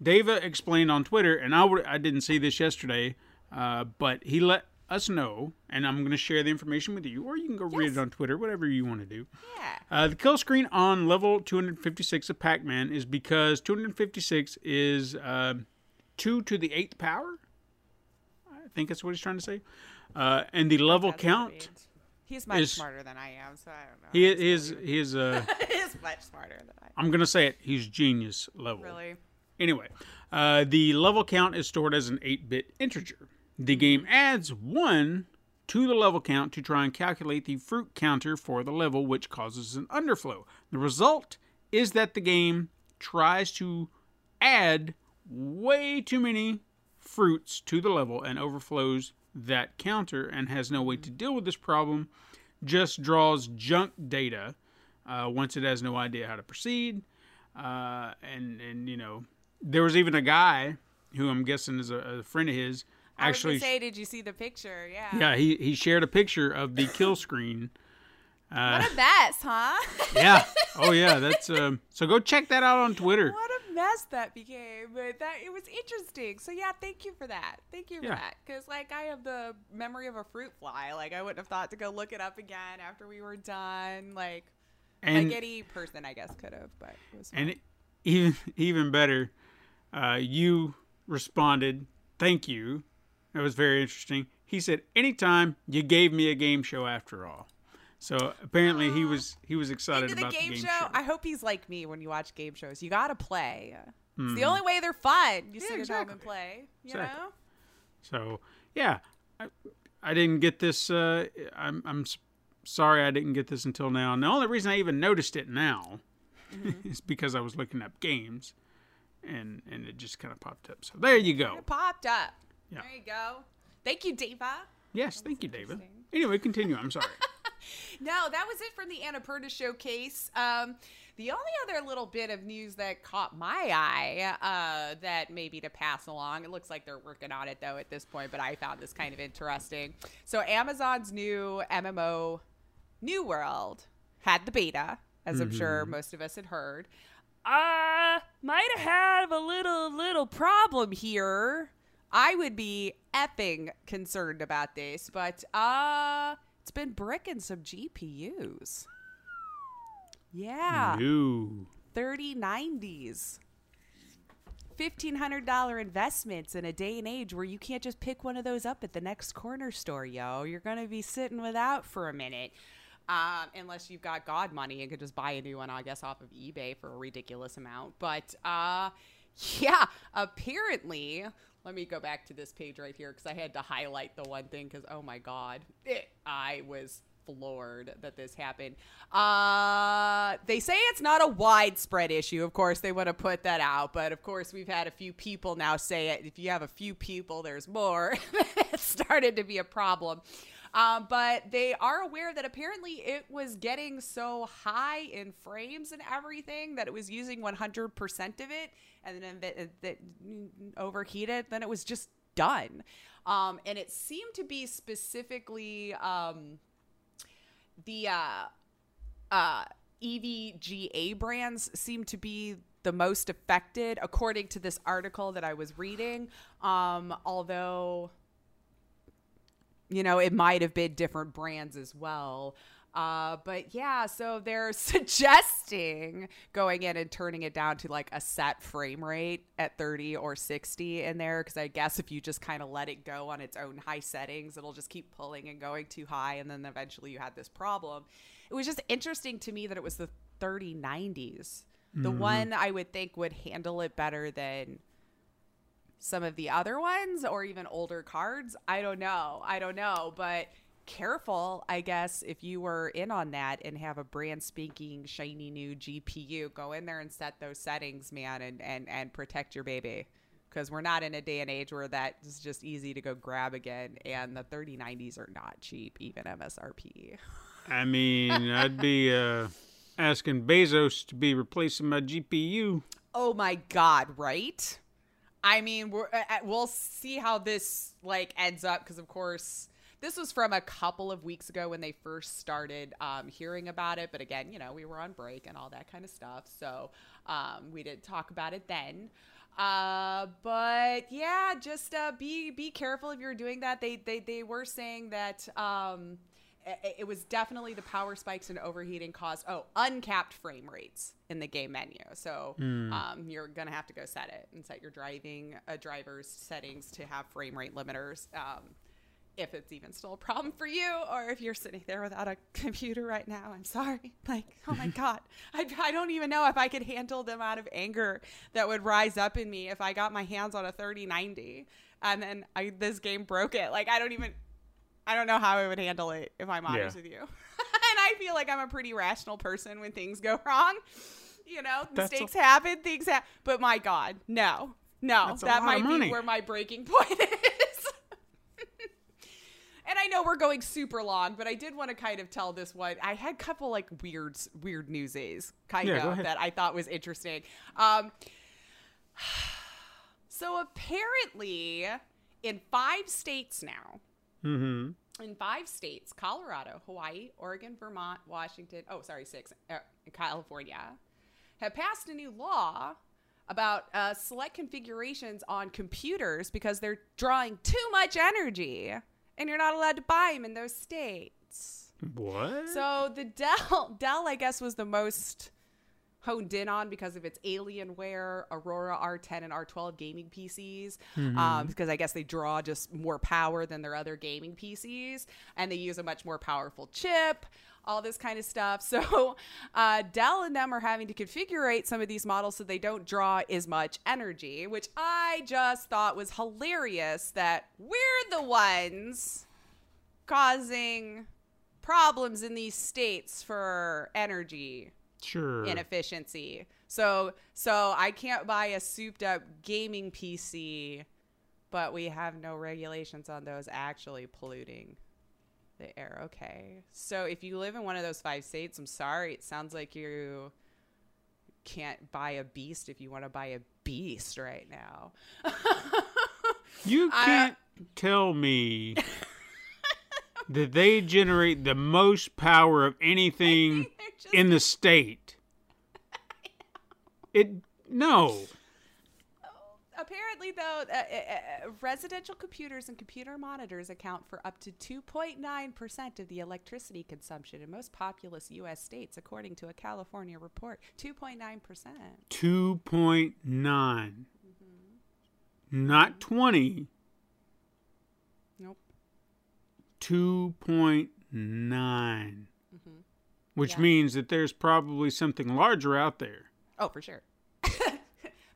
Dava explained on Twitter, and I I didn't see this yesterday, uh, but he let us know, and I'm going to share the information with you, or you can go read it on Twitter, whatever you want to do. yeah. Uh, the kill screen on level 256 of Pac-Man is because 256 is uh, two to the eighth power. I think that's what he's trying to say. Uh, and the level That's count. He's much is- smarter than I am, so I don't know. he how is he is uh, it. He is much smarter than I I'm gonna say it. He's genius level. Really? Anyway, Uh, the level count is stored as an 8 bit integer. The game adds 1 to the level count to try and calculate the fruit counter for the level, which causes an underflow. The result is that the game tries to add way too many fruits to the level and overflows that counter and has no way to deal with this problem, just draws junk data uh, once it has no idea how to proceed. Uh, and, and, you know, there was even a guy who I'm guessing is a, a friend of his. Actually, I was gonna say, did you see the picture? Yeah. yeah, he, he shared a picture of the kill screen. Uh, What a mess, huh? yeah. Oh yeah, that's um. So go check that out on Twitter. what mess that became. But that it was interesting. So yeah, thank you for that. Thank you for Yeah. that. Because like I have the memory of a fruit fly. Like I wouldn't have thought to go look it up again after we were done. Like And like any person, I guess, could have. But it was. and it, even even better, uh, you responded, "Thank you." That was very interesting. He said, "Anytime you gave me a game show, after all." So apparently he was he was excited Into the about game, the game show. show. I hope he's like me when you watch game shows. You gotta play. It's Mhm. the only way they're fun. You sit at home and play. You Exactly. know. So yeah, I, I didn't get this. Uh, I'm I'm sorry I didn't get this until now. And the only reason I even noticed it now Mm-hmm. is because I was looking up games, and and it just kind of popped up. So there you go. It popped up. Yeah. There you go. Thank you, Diva. Yes, thank you, David. Anyway, continue. I'm sorry. No, that was it from the Annapurna showcase. Um, the only other little bit of news that caught my eye uh, that maybe to pass along, it looks like they're working on it though at this point, but I found this kind of interesting. So, Amazon's new MMO, New World, had the beta, as I'm sure most of us had heard. Uh, might have had a little, little problem here. I would be effing concerned about this, but uh it's been bricking some GPUs. Yeah, New. 3090s. $1,500 investments in a day and age where you can't just pick one of those up at the next corner store, yo. You're going to be sitting without for a minute. Um, unless you've got God money and could just buy a new one, I guess, off of eBay for a ridiculous amount. But uh, yeah, apparently, let me go back to this page right here because I had to highlight the one thing because, oh my God, it, I was floored that this happened. Uh, they say it's not a widespread issue. Of course, they want to put that out, but of course, we've had a few people now say it. If you have a few people, there's more. it started to be a problem. Um, but they are aware that apparently it was getting so high in frames and everything that it was using 100% of it, and then that overheated. Then it was just done, um, and it seemed to be specifically um, the uh, uh, EVGA brands seem to be the most affected, according to this article that I was reading. Um, although you know, it might have been different brands as well. Uh, but yeah, so they're suggesting going in and turning it down to like a set frame rate at 30 or 60 in there. Cause I guess if you just kind of let it go on its own high settings, it'll just keep pulling and going too high. And then eventually you had this problem. It was just interesting to me that it was the 3090s. The one I would think would handle it better than some of the other ones or even older cards. I don't know. I don't know. But careful, I guess, if you were in on that and have a brand spanking shiny new GPU, go in there and set those settings, man, and, and, and protect your baby. Because we're not in a day and age where that is just easy to go grab again. And the 3090s are not cheap, even MSRP. I mean, I'd be uh, asking Bezos to be replacing my GPU. Oh my God, right? I mean, we're, uh, uh, we'll see how this like ends up because, of course, this was from a couple of weeks ago when they first started um, hearing about it. But again, you know, we were on break and all that kind of stuff, so um, we didn't talk about it then. Uh, but yeah, just uh, be be careful if you're doing that. They they they were saying that. Um, it, it was definitely the power spikes and overheating caused oh uncapped frame rates in the game menu so um, you're gonna have to go set it and set your driving uh, driver's settings to have frame rate limiters um, if it's even still a problem for you or if you're sitting there without a computer right now i'm sorry. Like oh my god. I, I don't even know if i could handle the amount of anger that would rise up in me if i got my hands on a 3090 and then I, this game broke it. Like i don't even i don't know how i would handle it if i'm honest Yeah. with you. And i feel like i'm a pretty rational person when things go wrong. You know That's mistakes a- happen things happen but my god no no That's that might be where my breaking point is and I know we're going super long, but I did want to kind of tell this one. I had a couple like weird, weird newsies kind Yeah, of that I thought was interesting. Um, so apparently, in five states now, Mm-hmm. in five states Colorado, Hawaii, Oregon, Vermont, Washington oh, sorry, six, uh, California have passed a new law about uh, select configurations on computers because they're drawing too much energy and you're not allowed to buy them in those states. What? So the Dell, Dell, I guess, was the most honed in on because of its Alienware, Aurora R10 and R12 gaming PCs. Um, because I guess they draw just more power than their other gaming PCs, and they use a much more powerful chip. All this kind of stuff. So uh, Dell and them are having to configure some of these models so they don't draw as much energy, which I just thought was hilarious. That we're the ones causing problems in these states for energy sure. inefficiency. So so I can't buy a souped up gaming PC, but we have no regulations on those actually polluting the air. Okay. So if you live in one of those five states, I'm sorry, it sounds like you can't buy a beast if you want to buy a beast right now. You can't tell me that they generate the most power of anything just- in the state. It no. Apparently, though, uh, uh, uh, residential computers and computer monitors account for up to 2.9% of the electricity consumption in most populous U.S. states, according to a California report. 2.9%. Two point Not twenty. Nope. Two point nine. Mm-hmm. Which Yeah. means that there's probably something larger out there. Oh, for sure.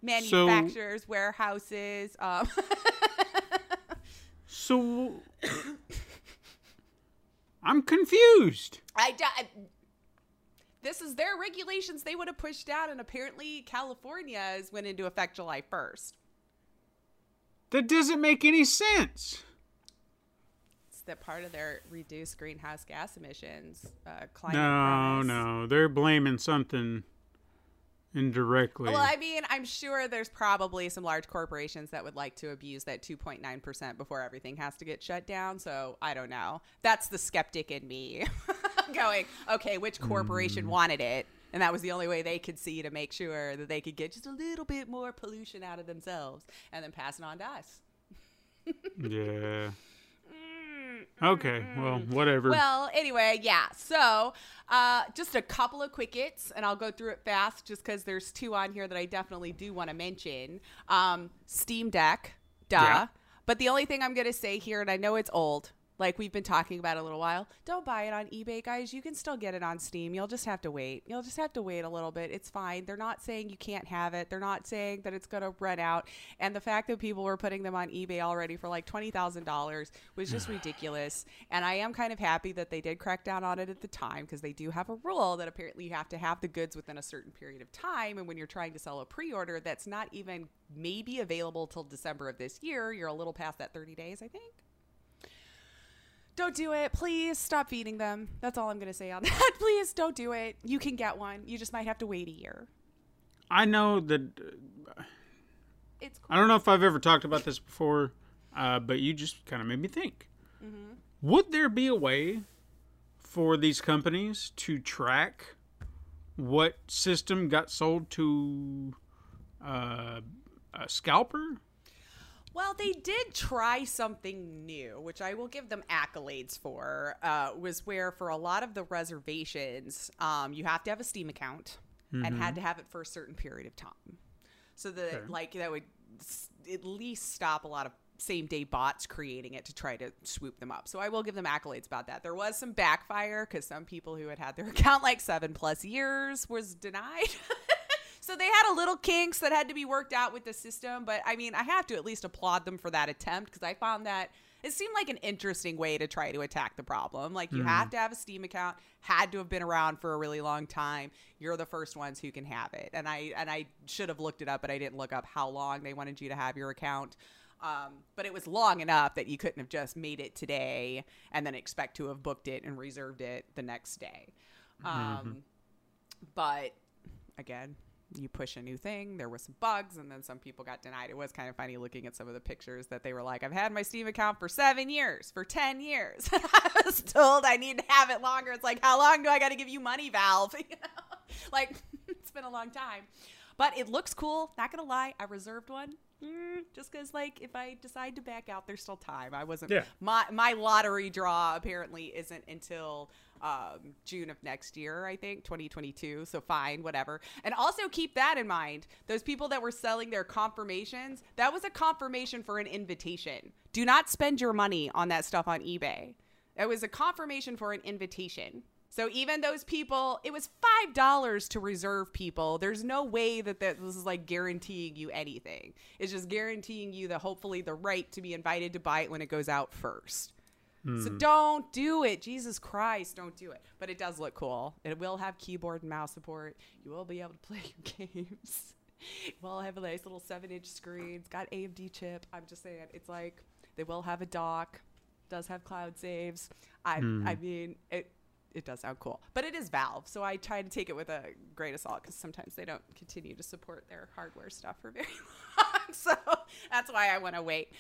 Manufacturers, warehouses. Um, So I'm confused. I- this is their regulations they would have pushed out, and apparently California's went into effect July 1st. That doesn't make any sense. It's that part of their reduced greenhouse gas emissions. Uh, climate No, promise. no, they're blaming something indirectly. Well, I mean, I'm sure there's probably some large corporations that would like to abuse that 2.9% before everything has to get shut down. So I don't know. That's the skeptic in me going, okay, which corporation Hmm. wanted it? And that was the only way they could see to make sure that they could get just a little bit more pollution out of themselves and then pass it on to us. yeah. Okay, well, whatever. Well, anyway, yeah. So, uh, just a couple of quick hits, and I'll go through it fast just because there's two on here that I definitely do want to mention. Um, Steam Deck, duh. Yeah. But the only thing I'm going to say here, and I know it's old, like we've been talking about a little while, don't buy it on eBay, guys. You can still get it on Steam. You'll just have to wait. You'll just have to wait a little bit. It's fine. They're not saying you can't have it. They're not saying that it's going to run out. And the fact that people were putting them on eBay already for like $20,000 was just ridiculous. And I am kind of happy that they did crack down on it at the time because they do have a rule that apparently you have to have the goods within a certain period of time. And when you're trying to sell a pre order that's not even maybe available till December of this year, you're a little past that 30 days, I think. Don't do it. Please stop feeding them. That's all I'm going to say on that. Please don't do it. You can get one. You just might have to wait a year. I know that It's cool. I don't know if I've ever talked about this before, uh, but you just kind of made me think. Mm-hmm. Would there be a way for these companies to track what system got sold to uh, a scalper? Well, they did try something new, which I will give them accolades for. Uh, was where for a lot of the reservations, um, you have to have a Steam account and had to have it for a certain period of time. So that Okay. like that would s- at least stop a lot of same day bots creating it to try to swoop them up. So I will give them accolades about that. There was some backfire because some people who had had their account like seven plus years was denied. so they had a little kinks that had to be worked out with the system. But I mean, I have to at least applaud them for that attempt because I found that it seemed like an interesting way to try to attack the problem. Like you have to have a Steam account, had to have been around for a really long time. You're the first ones who can have it. And I and I should have looked it up, but I didn't look up how long they wanted you to have your account. Um, but it was long enough that you couldn't have just made it today and then expect to have booked it and reserved it the next day. Um, But again, you push a new thing, there was some bugs, and then some people got denied. It was kind of funny looking at some of the pictures that they were like, I've had my Steam account for seven years, for 10 years. I was told I need to have it longer. It's like, how long do I got to give you money, Valve? You know? Like, it's been a long time. But it looks cool. Not gonna lie, I reserved one. Mm, just because, like, if I decide to back out, there's still time. I wasn't. Yeah. My my lottery draw apparently isn't until um, June of next year, I think, 2022. So fine, whatever. And also keep that in mind. Those people that were selling their confirmations, that was a confirmation for an invitation. Do not spend your money on that stuff on eBay. It was a confirmation for an invitation. So even those people, it was five dollars to reserve people. There's no way that that this is like guaranteeing you anything. It's just guaranteeing you the hopefully the right to be invited to buy it when it goes out first. So hmm. don't do it. Jesus Christ, don't do it. But it does look cool. It will have keyboard and mouse support. You will be able to play your games. It will have a nice little seven inch screen. It's got AMD chip. I'm just saying, it's like they will have a dock. Does have cloud saves. I hmm. I mean it. It does sound cool, but it is Valve, so I try to take it with a grain of salt because sometimes they don't continue to support their hardware stuff for very long. So that's why I want to wait.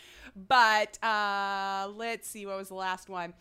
But uh, let's see, what was the last one?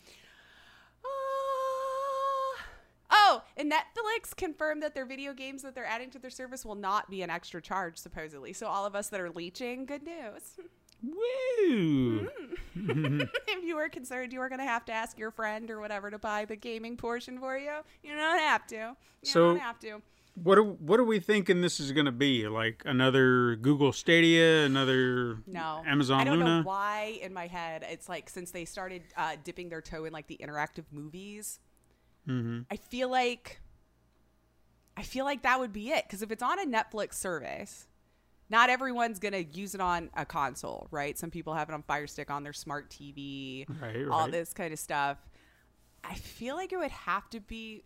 Uh, oh, and Netflix confirmed that their video games that they're adding to their service will not be an extra charge, supposedly. So all of us that are leeching, good news. Woo! if you were concerned you were going to have to ask your friend or whatever to buy the gaming portion for you, you don't have to. You So- don't have to. What are what are we thinking this is going to be? Like another Google Stadia, another No. Amazon I don't Luna? know why in my head it's like since they started uh, dipping their toe in like the interactive movies, Mm-hmm. I feel like I feel like that would be it because if it's on a Netflix service, not everyone's gonna use it on a console, right? Some people have it on Fire Stick on their smart TV, Right, all this kind of stuff. I feel like it would have to be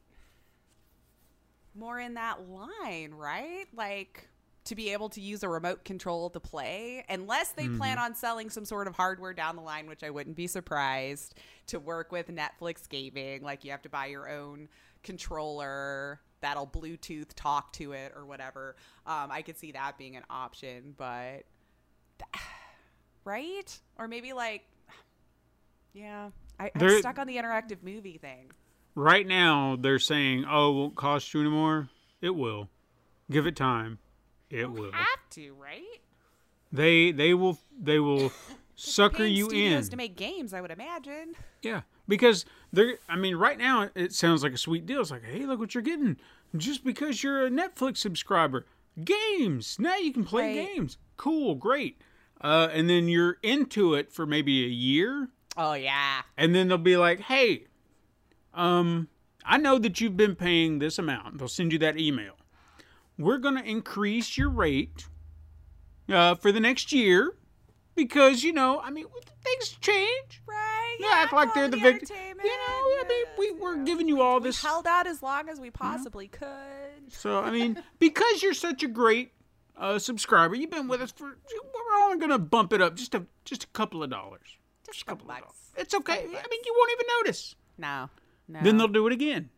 more in that line, right? Like to be able to use a remote control to play, unless they plan on selling some sort of hardware down the line, which I wouldn't be surprised to work with Netflix gaming. Like you have to buy your own controller that'll Bluetooth talk to it or whatever. Um, I could see that being an option, but right? Or maybe like, yeah, I, I'm There- stuck on the interactive movie thing. Right now, they're saying, "Oh, it won't cost you anymore." It will. Give it time. It will. Have to, right? They they will they will sucker you in. to make games, I would imagine. Yeah, because they're. I mean, right now it sounds like a sweet deal. It's like, hey, look what you're getting just because you're a Netflix subscriber. Games now you can play Right. games. Cool, great. Uh, and then you're into it for maybe a year, Oh yeah, and then they'll be like, hey, um, I know that you've been paying this amount. They'll send you that email. We're gonna increase your rate uh, for the next year because you know, I mean, things change. right. You act like they're the quality victim. You know, I mean, we yes, we're giving you all We this. held out as long as we possibly could. So I mean, because you're such a great uh, subscriber, you've been with us for. We're only gonna bump it up just a just a couple of dollars. Just a couple of bucks. dollars. It's okay. I mean, you won't even notice. No, no. Then they'll do it again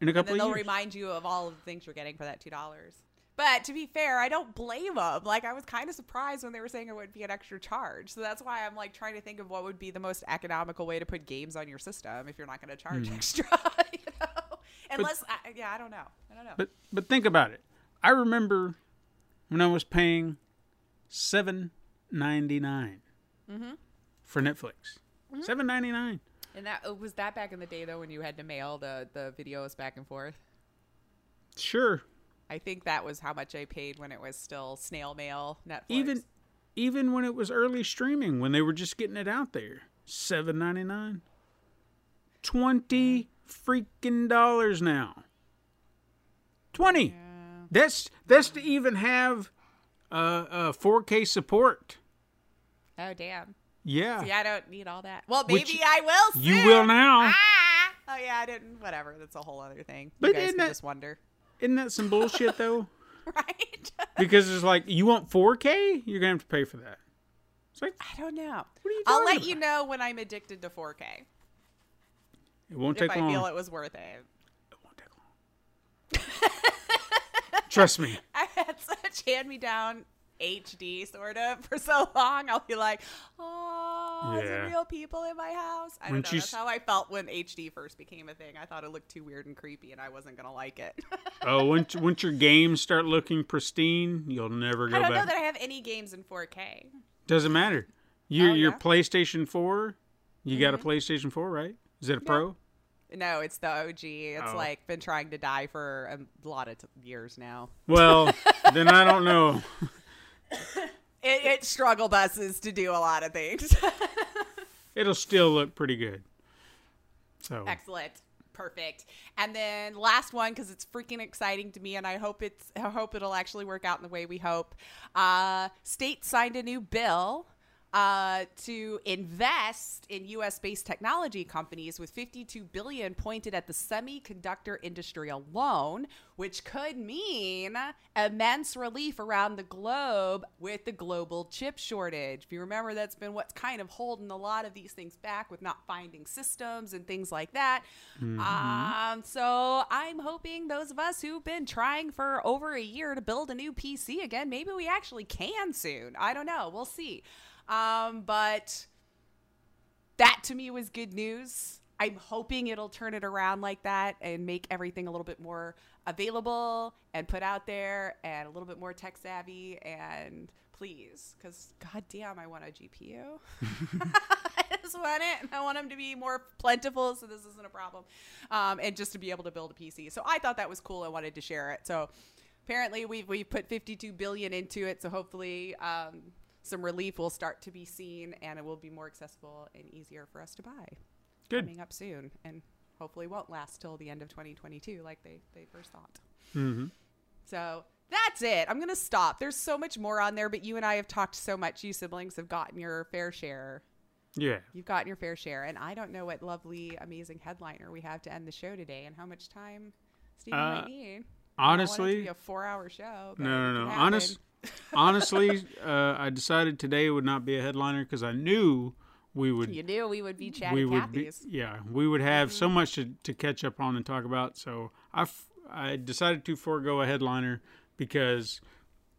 in a And couple then of they'll years. remind you of all of the things you're getting for that two dollars. But to be fair, I don't blame them. Like I was kind of surprised when they were saying it would be an extra charge. So that's why I'm like trying to think of what would be the most economical way to put games on your system if you're not going to charge Hmm. extra. you know, unless I, yeah, I don't know. I don't know. But but think about it. I remember when I was paying seven ninety nine Mm-hmm. for Netflix. Seven ninety nine. And that uh, was that back in the day though when you had to mail the the videos back and forth. Sure. I think that was how much I paid when it was still snail mail Netflix. Even even when it was early streaming, when they were just getting it out there, seven ninety nine. Twenty freaking dollars now. Twenty. That's that's to even have uh, uh 4K support. Oh damn. Yeah. See, I don't need all that. Well, maybe Which I will. Soon. you will now. Ah! Oh yeah, I didn't. Whatever. That's a whole other thing. But you guys isn't can that- just wonder, Isn't that some bullshit though? right? Because it's like you want 4K, you're gonna have to pay for that. It's like I don't know. What are you I'll let you know when I'm addicted to 4K it won't if take I long. feel it was worth it. It won't take long. Trust me. I had such hand-me-down HD sort of for so long. I'll be like, oh, Yeah. it real people in my house? I don't know. That's how I felt when HD first became a thing. I thought it looked too weird and creepy, and I wasn't gonna like it. Oh, once once your games start looking pristine, you'll never go back. I don't know that I have any games in 4K. Doesn't matter. Your Oh, your yeah? Mm-hmm. PlayStation 4, you got a PlayStation 4, right? Is it a Pro? No, it's the OG. It's Oh. like been trying to die for a lot of t- years now. Well, then I don't know. It, it struggle buses to do a lot of things. It'll still look pretty good. So Excellent. Perfect. And then last one because it's freaking exciting to me, and I hope it's I hope it'll actually work out in the way we hope. Uh, state signed a new bill uh, to invest in U.S.-based technology companies with 52 billion pointed at the semiconductor industry alone, which could mean immense relief around the globe with the global chip shortage. If you remember, that's been what's kind of holding a lot of these things back with not finding systems and things like that. Um, so I'm hoping those of us who've been trying for over a year to build a new PC again, maybe we actually can soon. I don't know. We'll see. Um, but that to me was good news. I'm hoping it'll turn it around like that and make everything a little bit more available and put out there and a little bit more tech savvy and please because goddamn i want a gpu i just want it and i want them to be more plentiful so this isn't a problem. Um, and just to be able to build a pc so i thought that was cool. I wanted to share it. So apparently we've, we've put 52 billion into it. So hopefully um, some relief will start to be seen and it will be more accessible and easier for us to buy good. coming up soon and hopefully won't last till the end of 2022 like they, they first thought hmm so that's it i'm gonna stop there's so much more on there but you and i have talked so much you siblings have gotten your fair share Yeah. you've gotten your fair share and i don't know what lovely amazing headliner we have to end the show today and how much time Stephen Uh, might need I don't want it to honestly- a four-hour show. but No, no, no. happen. Honest, honestly, uh, I decided today would not be a headliner because I knew we would. You knew we would be chatty we would be, yeah, we would have Mm-hmm. so much to, to catch up on and talk about. So I, f- I decided to forego a headliner because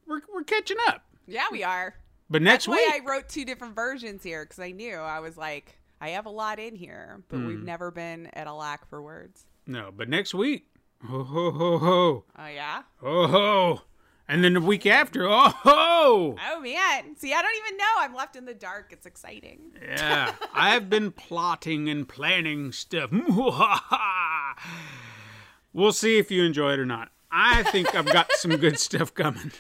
we're we're catching up. Yeah, we are. But That's next why week, I wrote two different versions here because I knew I was like, I have a lot in here, but Hmm. we've never been at a lack for words. no, but next week, ho ho ho ho, Oh yeah. ho ho, and then the week after, oh ho. Oh man. See, I don't even know. I'm left in the dark. It's exciting. Yeah, I have been plotting and planning stuff. we'll see if you enjoy it or not. I think I've got some good stuff coming,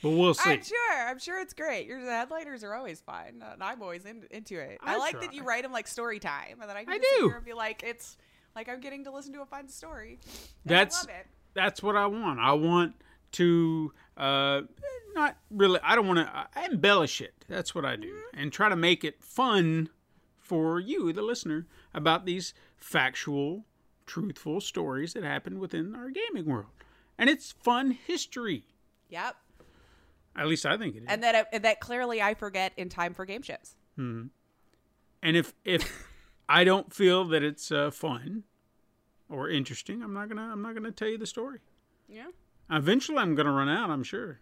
but we'll see. I'm sure. I'm sure it's great. Your headliners are always fun, and I'm always in, into it. I, I like that you write them like story time, and then I can I just sit here and be like, it's like I'm getting to listen to a fun story. That's- I love it. That's what I want. I want to uh, not really. I don't want to embellish it. That's what I do, and try to make it fun for you, the listener, about these factual, truthful stories that happen within our gaming world, and it's fun history. Yep. At least I think it is. And that and that clearly I forget in time for game shows. Hmm. And if if I don't feel that it's uh, fun or interesting, I'm not gonna I'm not gonna tell you the story. Yeah. Eventually, I'm gonna run out. I'm sure.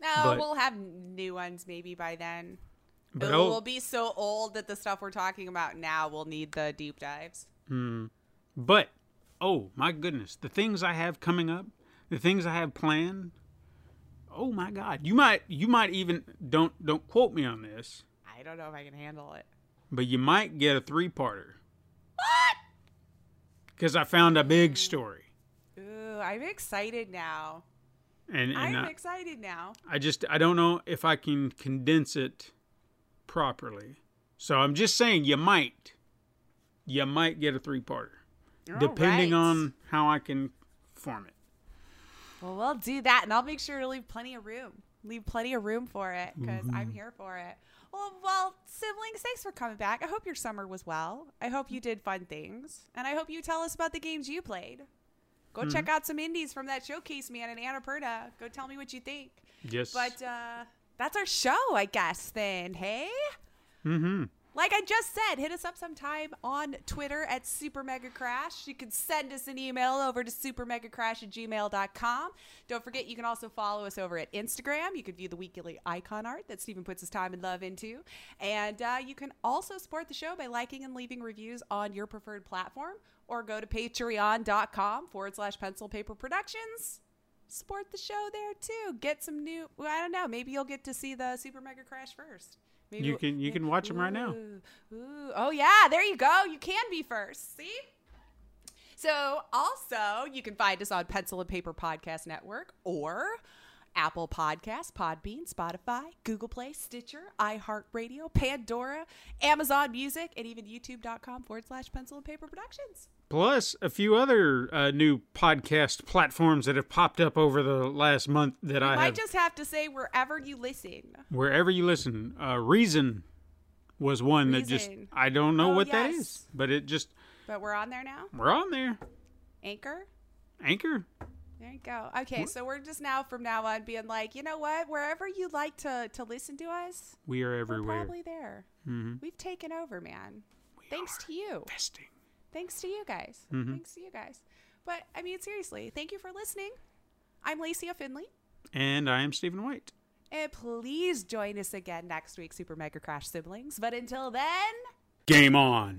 No, But- we'll have new ones maybe by then. But will be so old that the stuff we're talking about now will need the deep dives. Hmm. But oh my goodness, the things I have coming up, the things I have planned. Oh my God, you might you might even don't don't quote me on this, I don't know if I can handle it. but you might get a three parter. What? Because I found a big story. I'm excited now. and, and I'm I, excited now. I just I don't know if I can condense it properly. So I'm just saying you might, you might get a three parter, depending right. on how I can form it. Well, we'll do that, and I'll make sure to leave plenty of room. Leave plenty of room for it because I'm mm-hmm. here for it. Well, well, siblings, thanks for coming back. I hope your summer was well. I hope you did fun things, and I hope you tell us about the games you played. Go check out some indies from that showcase, man, in Annapurna. Go tell me what you think. Yes. But uh, that's our show, I guess. Then, hey. mm-hmm. Like I just said, hit us up sometime on Twitter at Super Mega Crash. You can send us an email over to supermegacrash at gmail.com. Don't forget, you can also follow us over at Instagram. You can view the weekly icon art that Stephen puts his time and love into. And uh, you can also support the show by liking and leaving reviews on your preferred platform or go to patreon.com forward slash pencil paper productions support the show there too. Get some new. well, I don't know. Maybe you'll get to see the Super Mega Crash first. Maybe You can- you can watch them right now. Ooh. Oh yeah, there you go. You can be first. See. So also, you can find us on Pencil and Paper Podcast Network or Apple Podcasts, Podbean, Spotify, Google Play, Stitcher, iHeartRadio, Pandora, Amazon Music, and even YouTube.com forward slash Pencil and Paper Productions. Plus a few other uh, new podcast platforms that have popped up over the last month that I Might have. just have to say wherever you listen. wherever you listen, uh, Reason was one that just I don't know Oh, what that yes. is, but it just But we're on there now. we're on there. Anchor. Anchor. There you go. Okay, so we're just now from now on being like, you know what? Wherever you like to to listen to us, We are we're everywhere. probably there. Mm-hmm. We've taken over, man. Thanks to you. Investing. Thanks to you guys. Mm-hmm. Thanks to you guys. But I mean, seriously, thank you for listening. I'm Lacey Finley. And I am Stephen White. And please join us again next week, Super Mega Crash Siblings. But until then, Game on.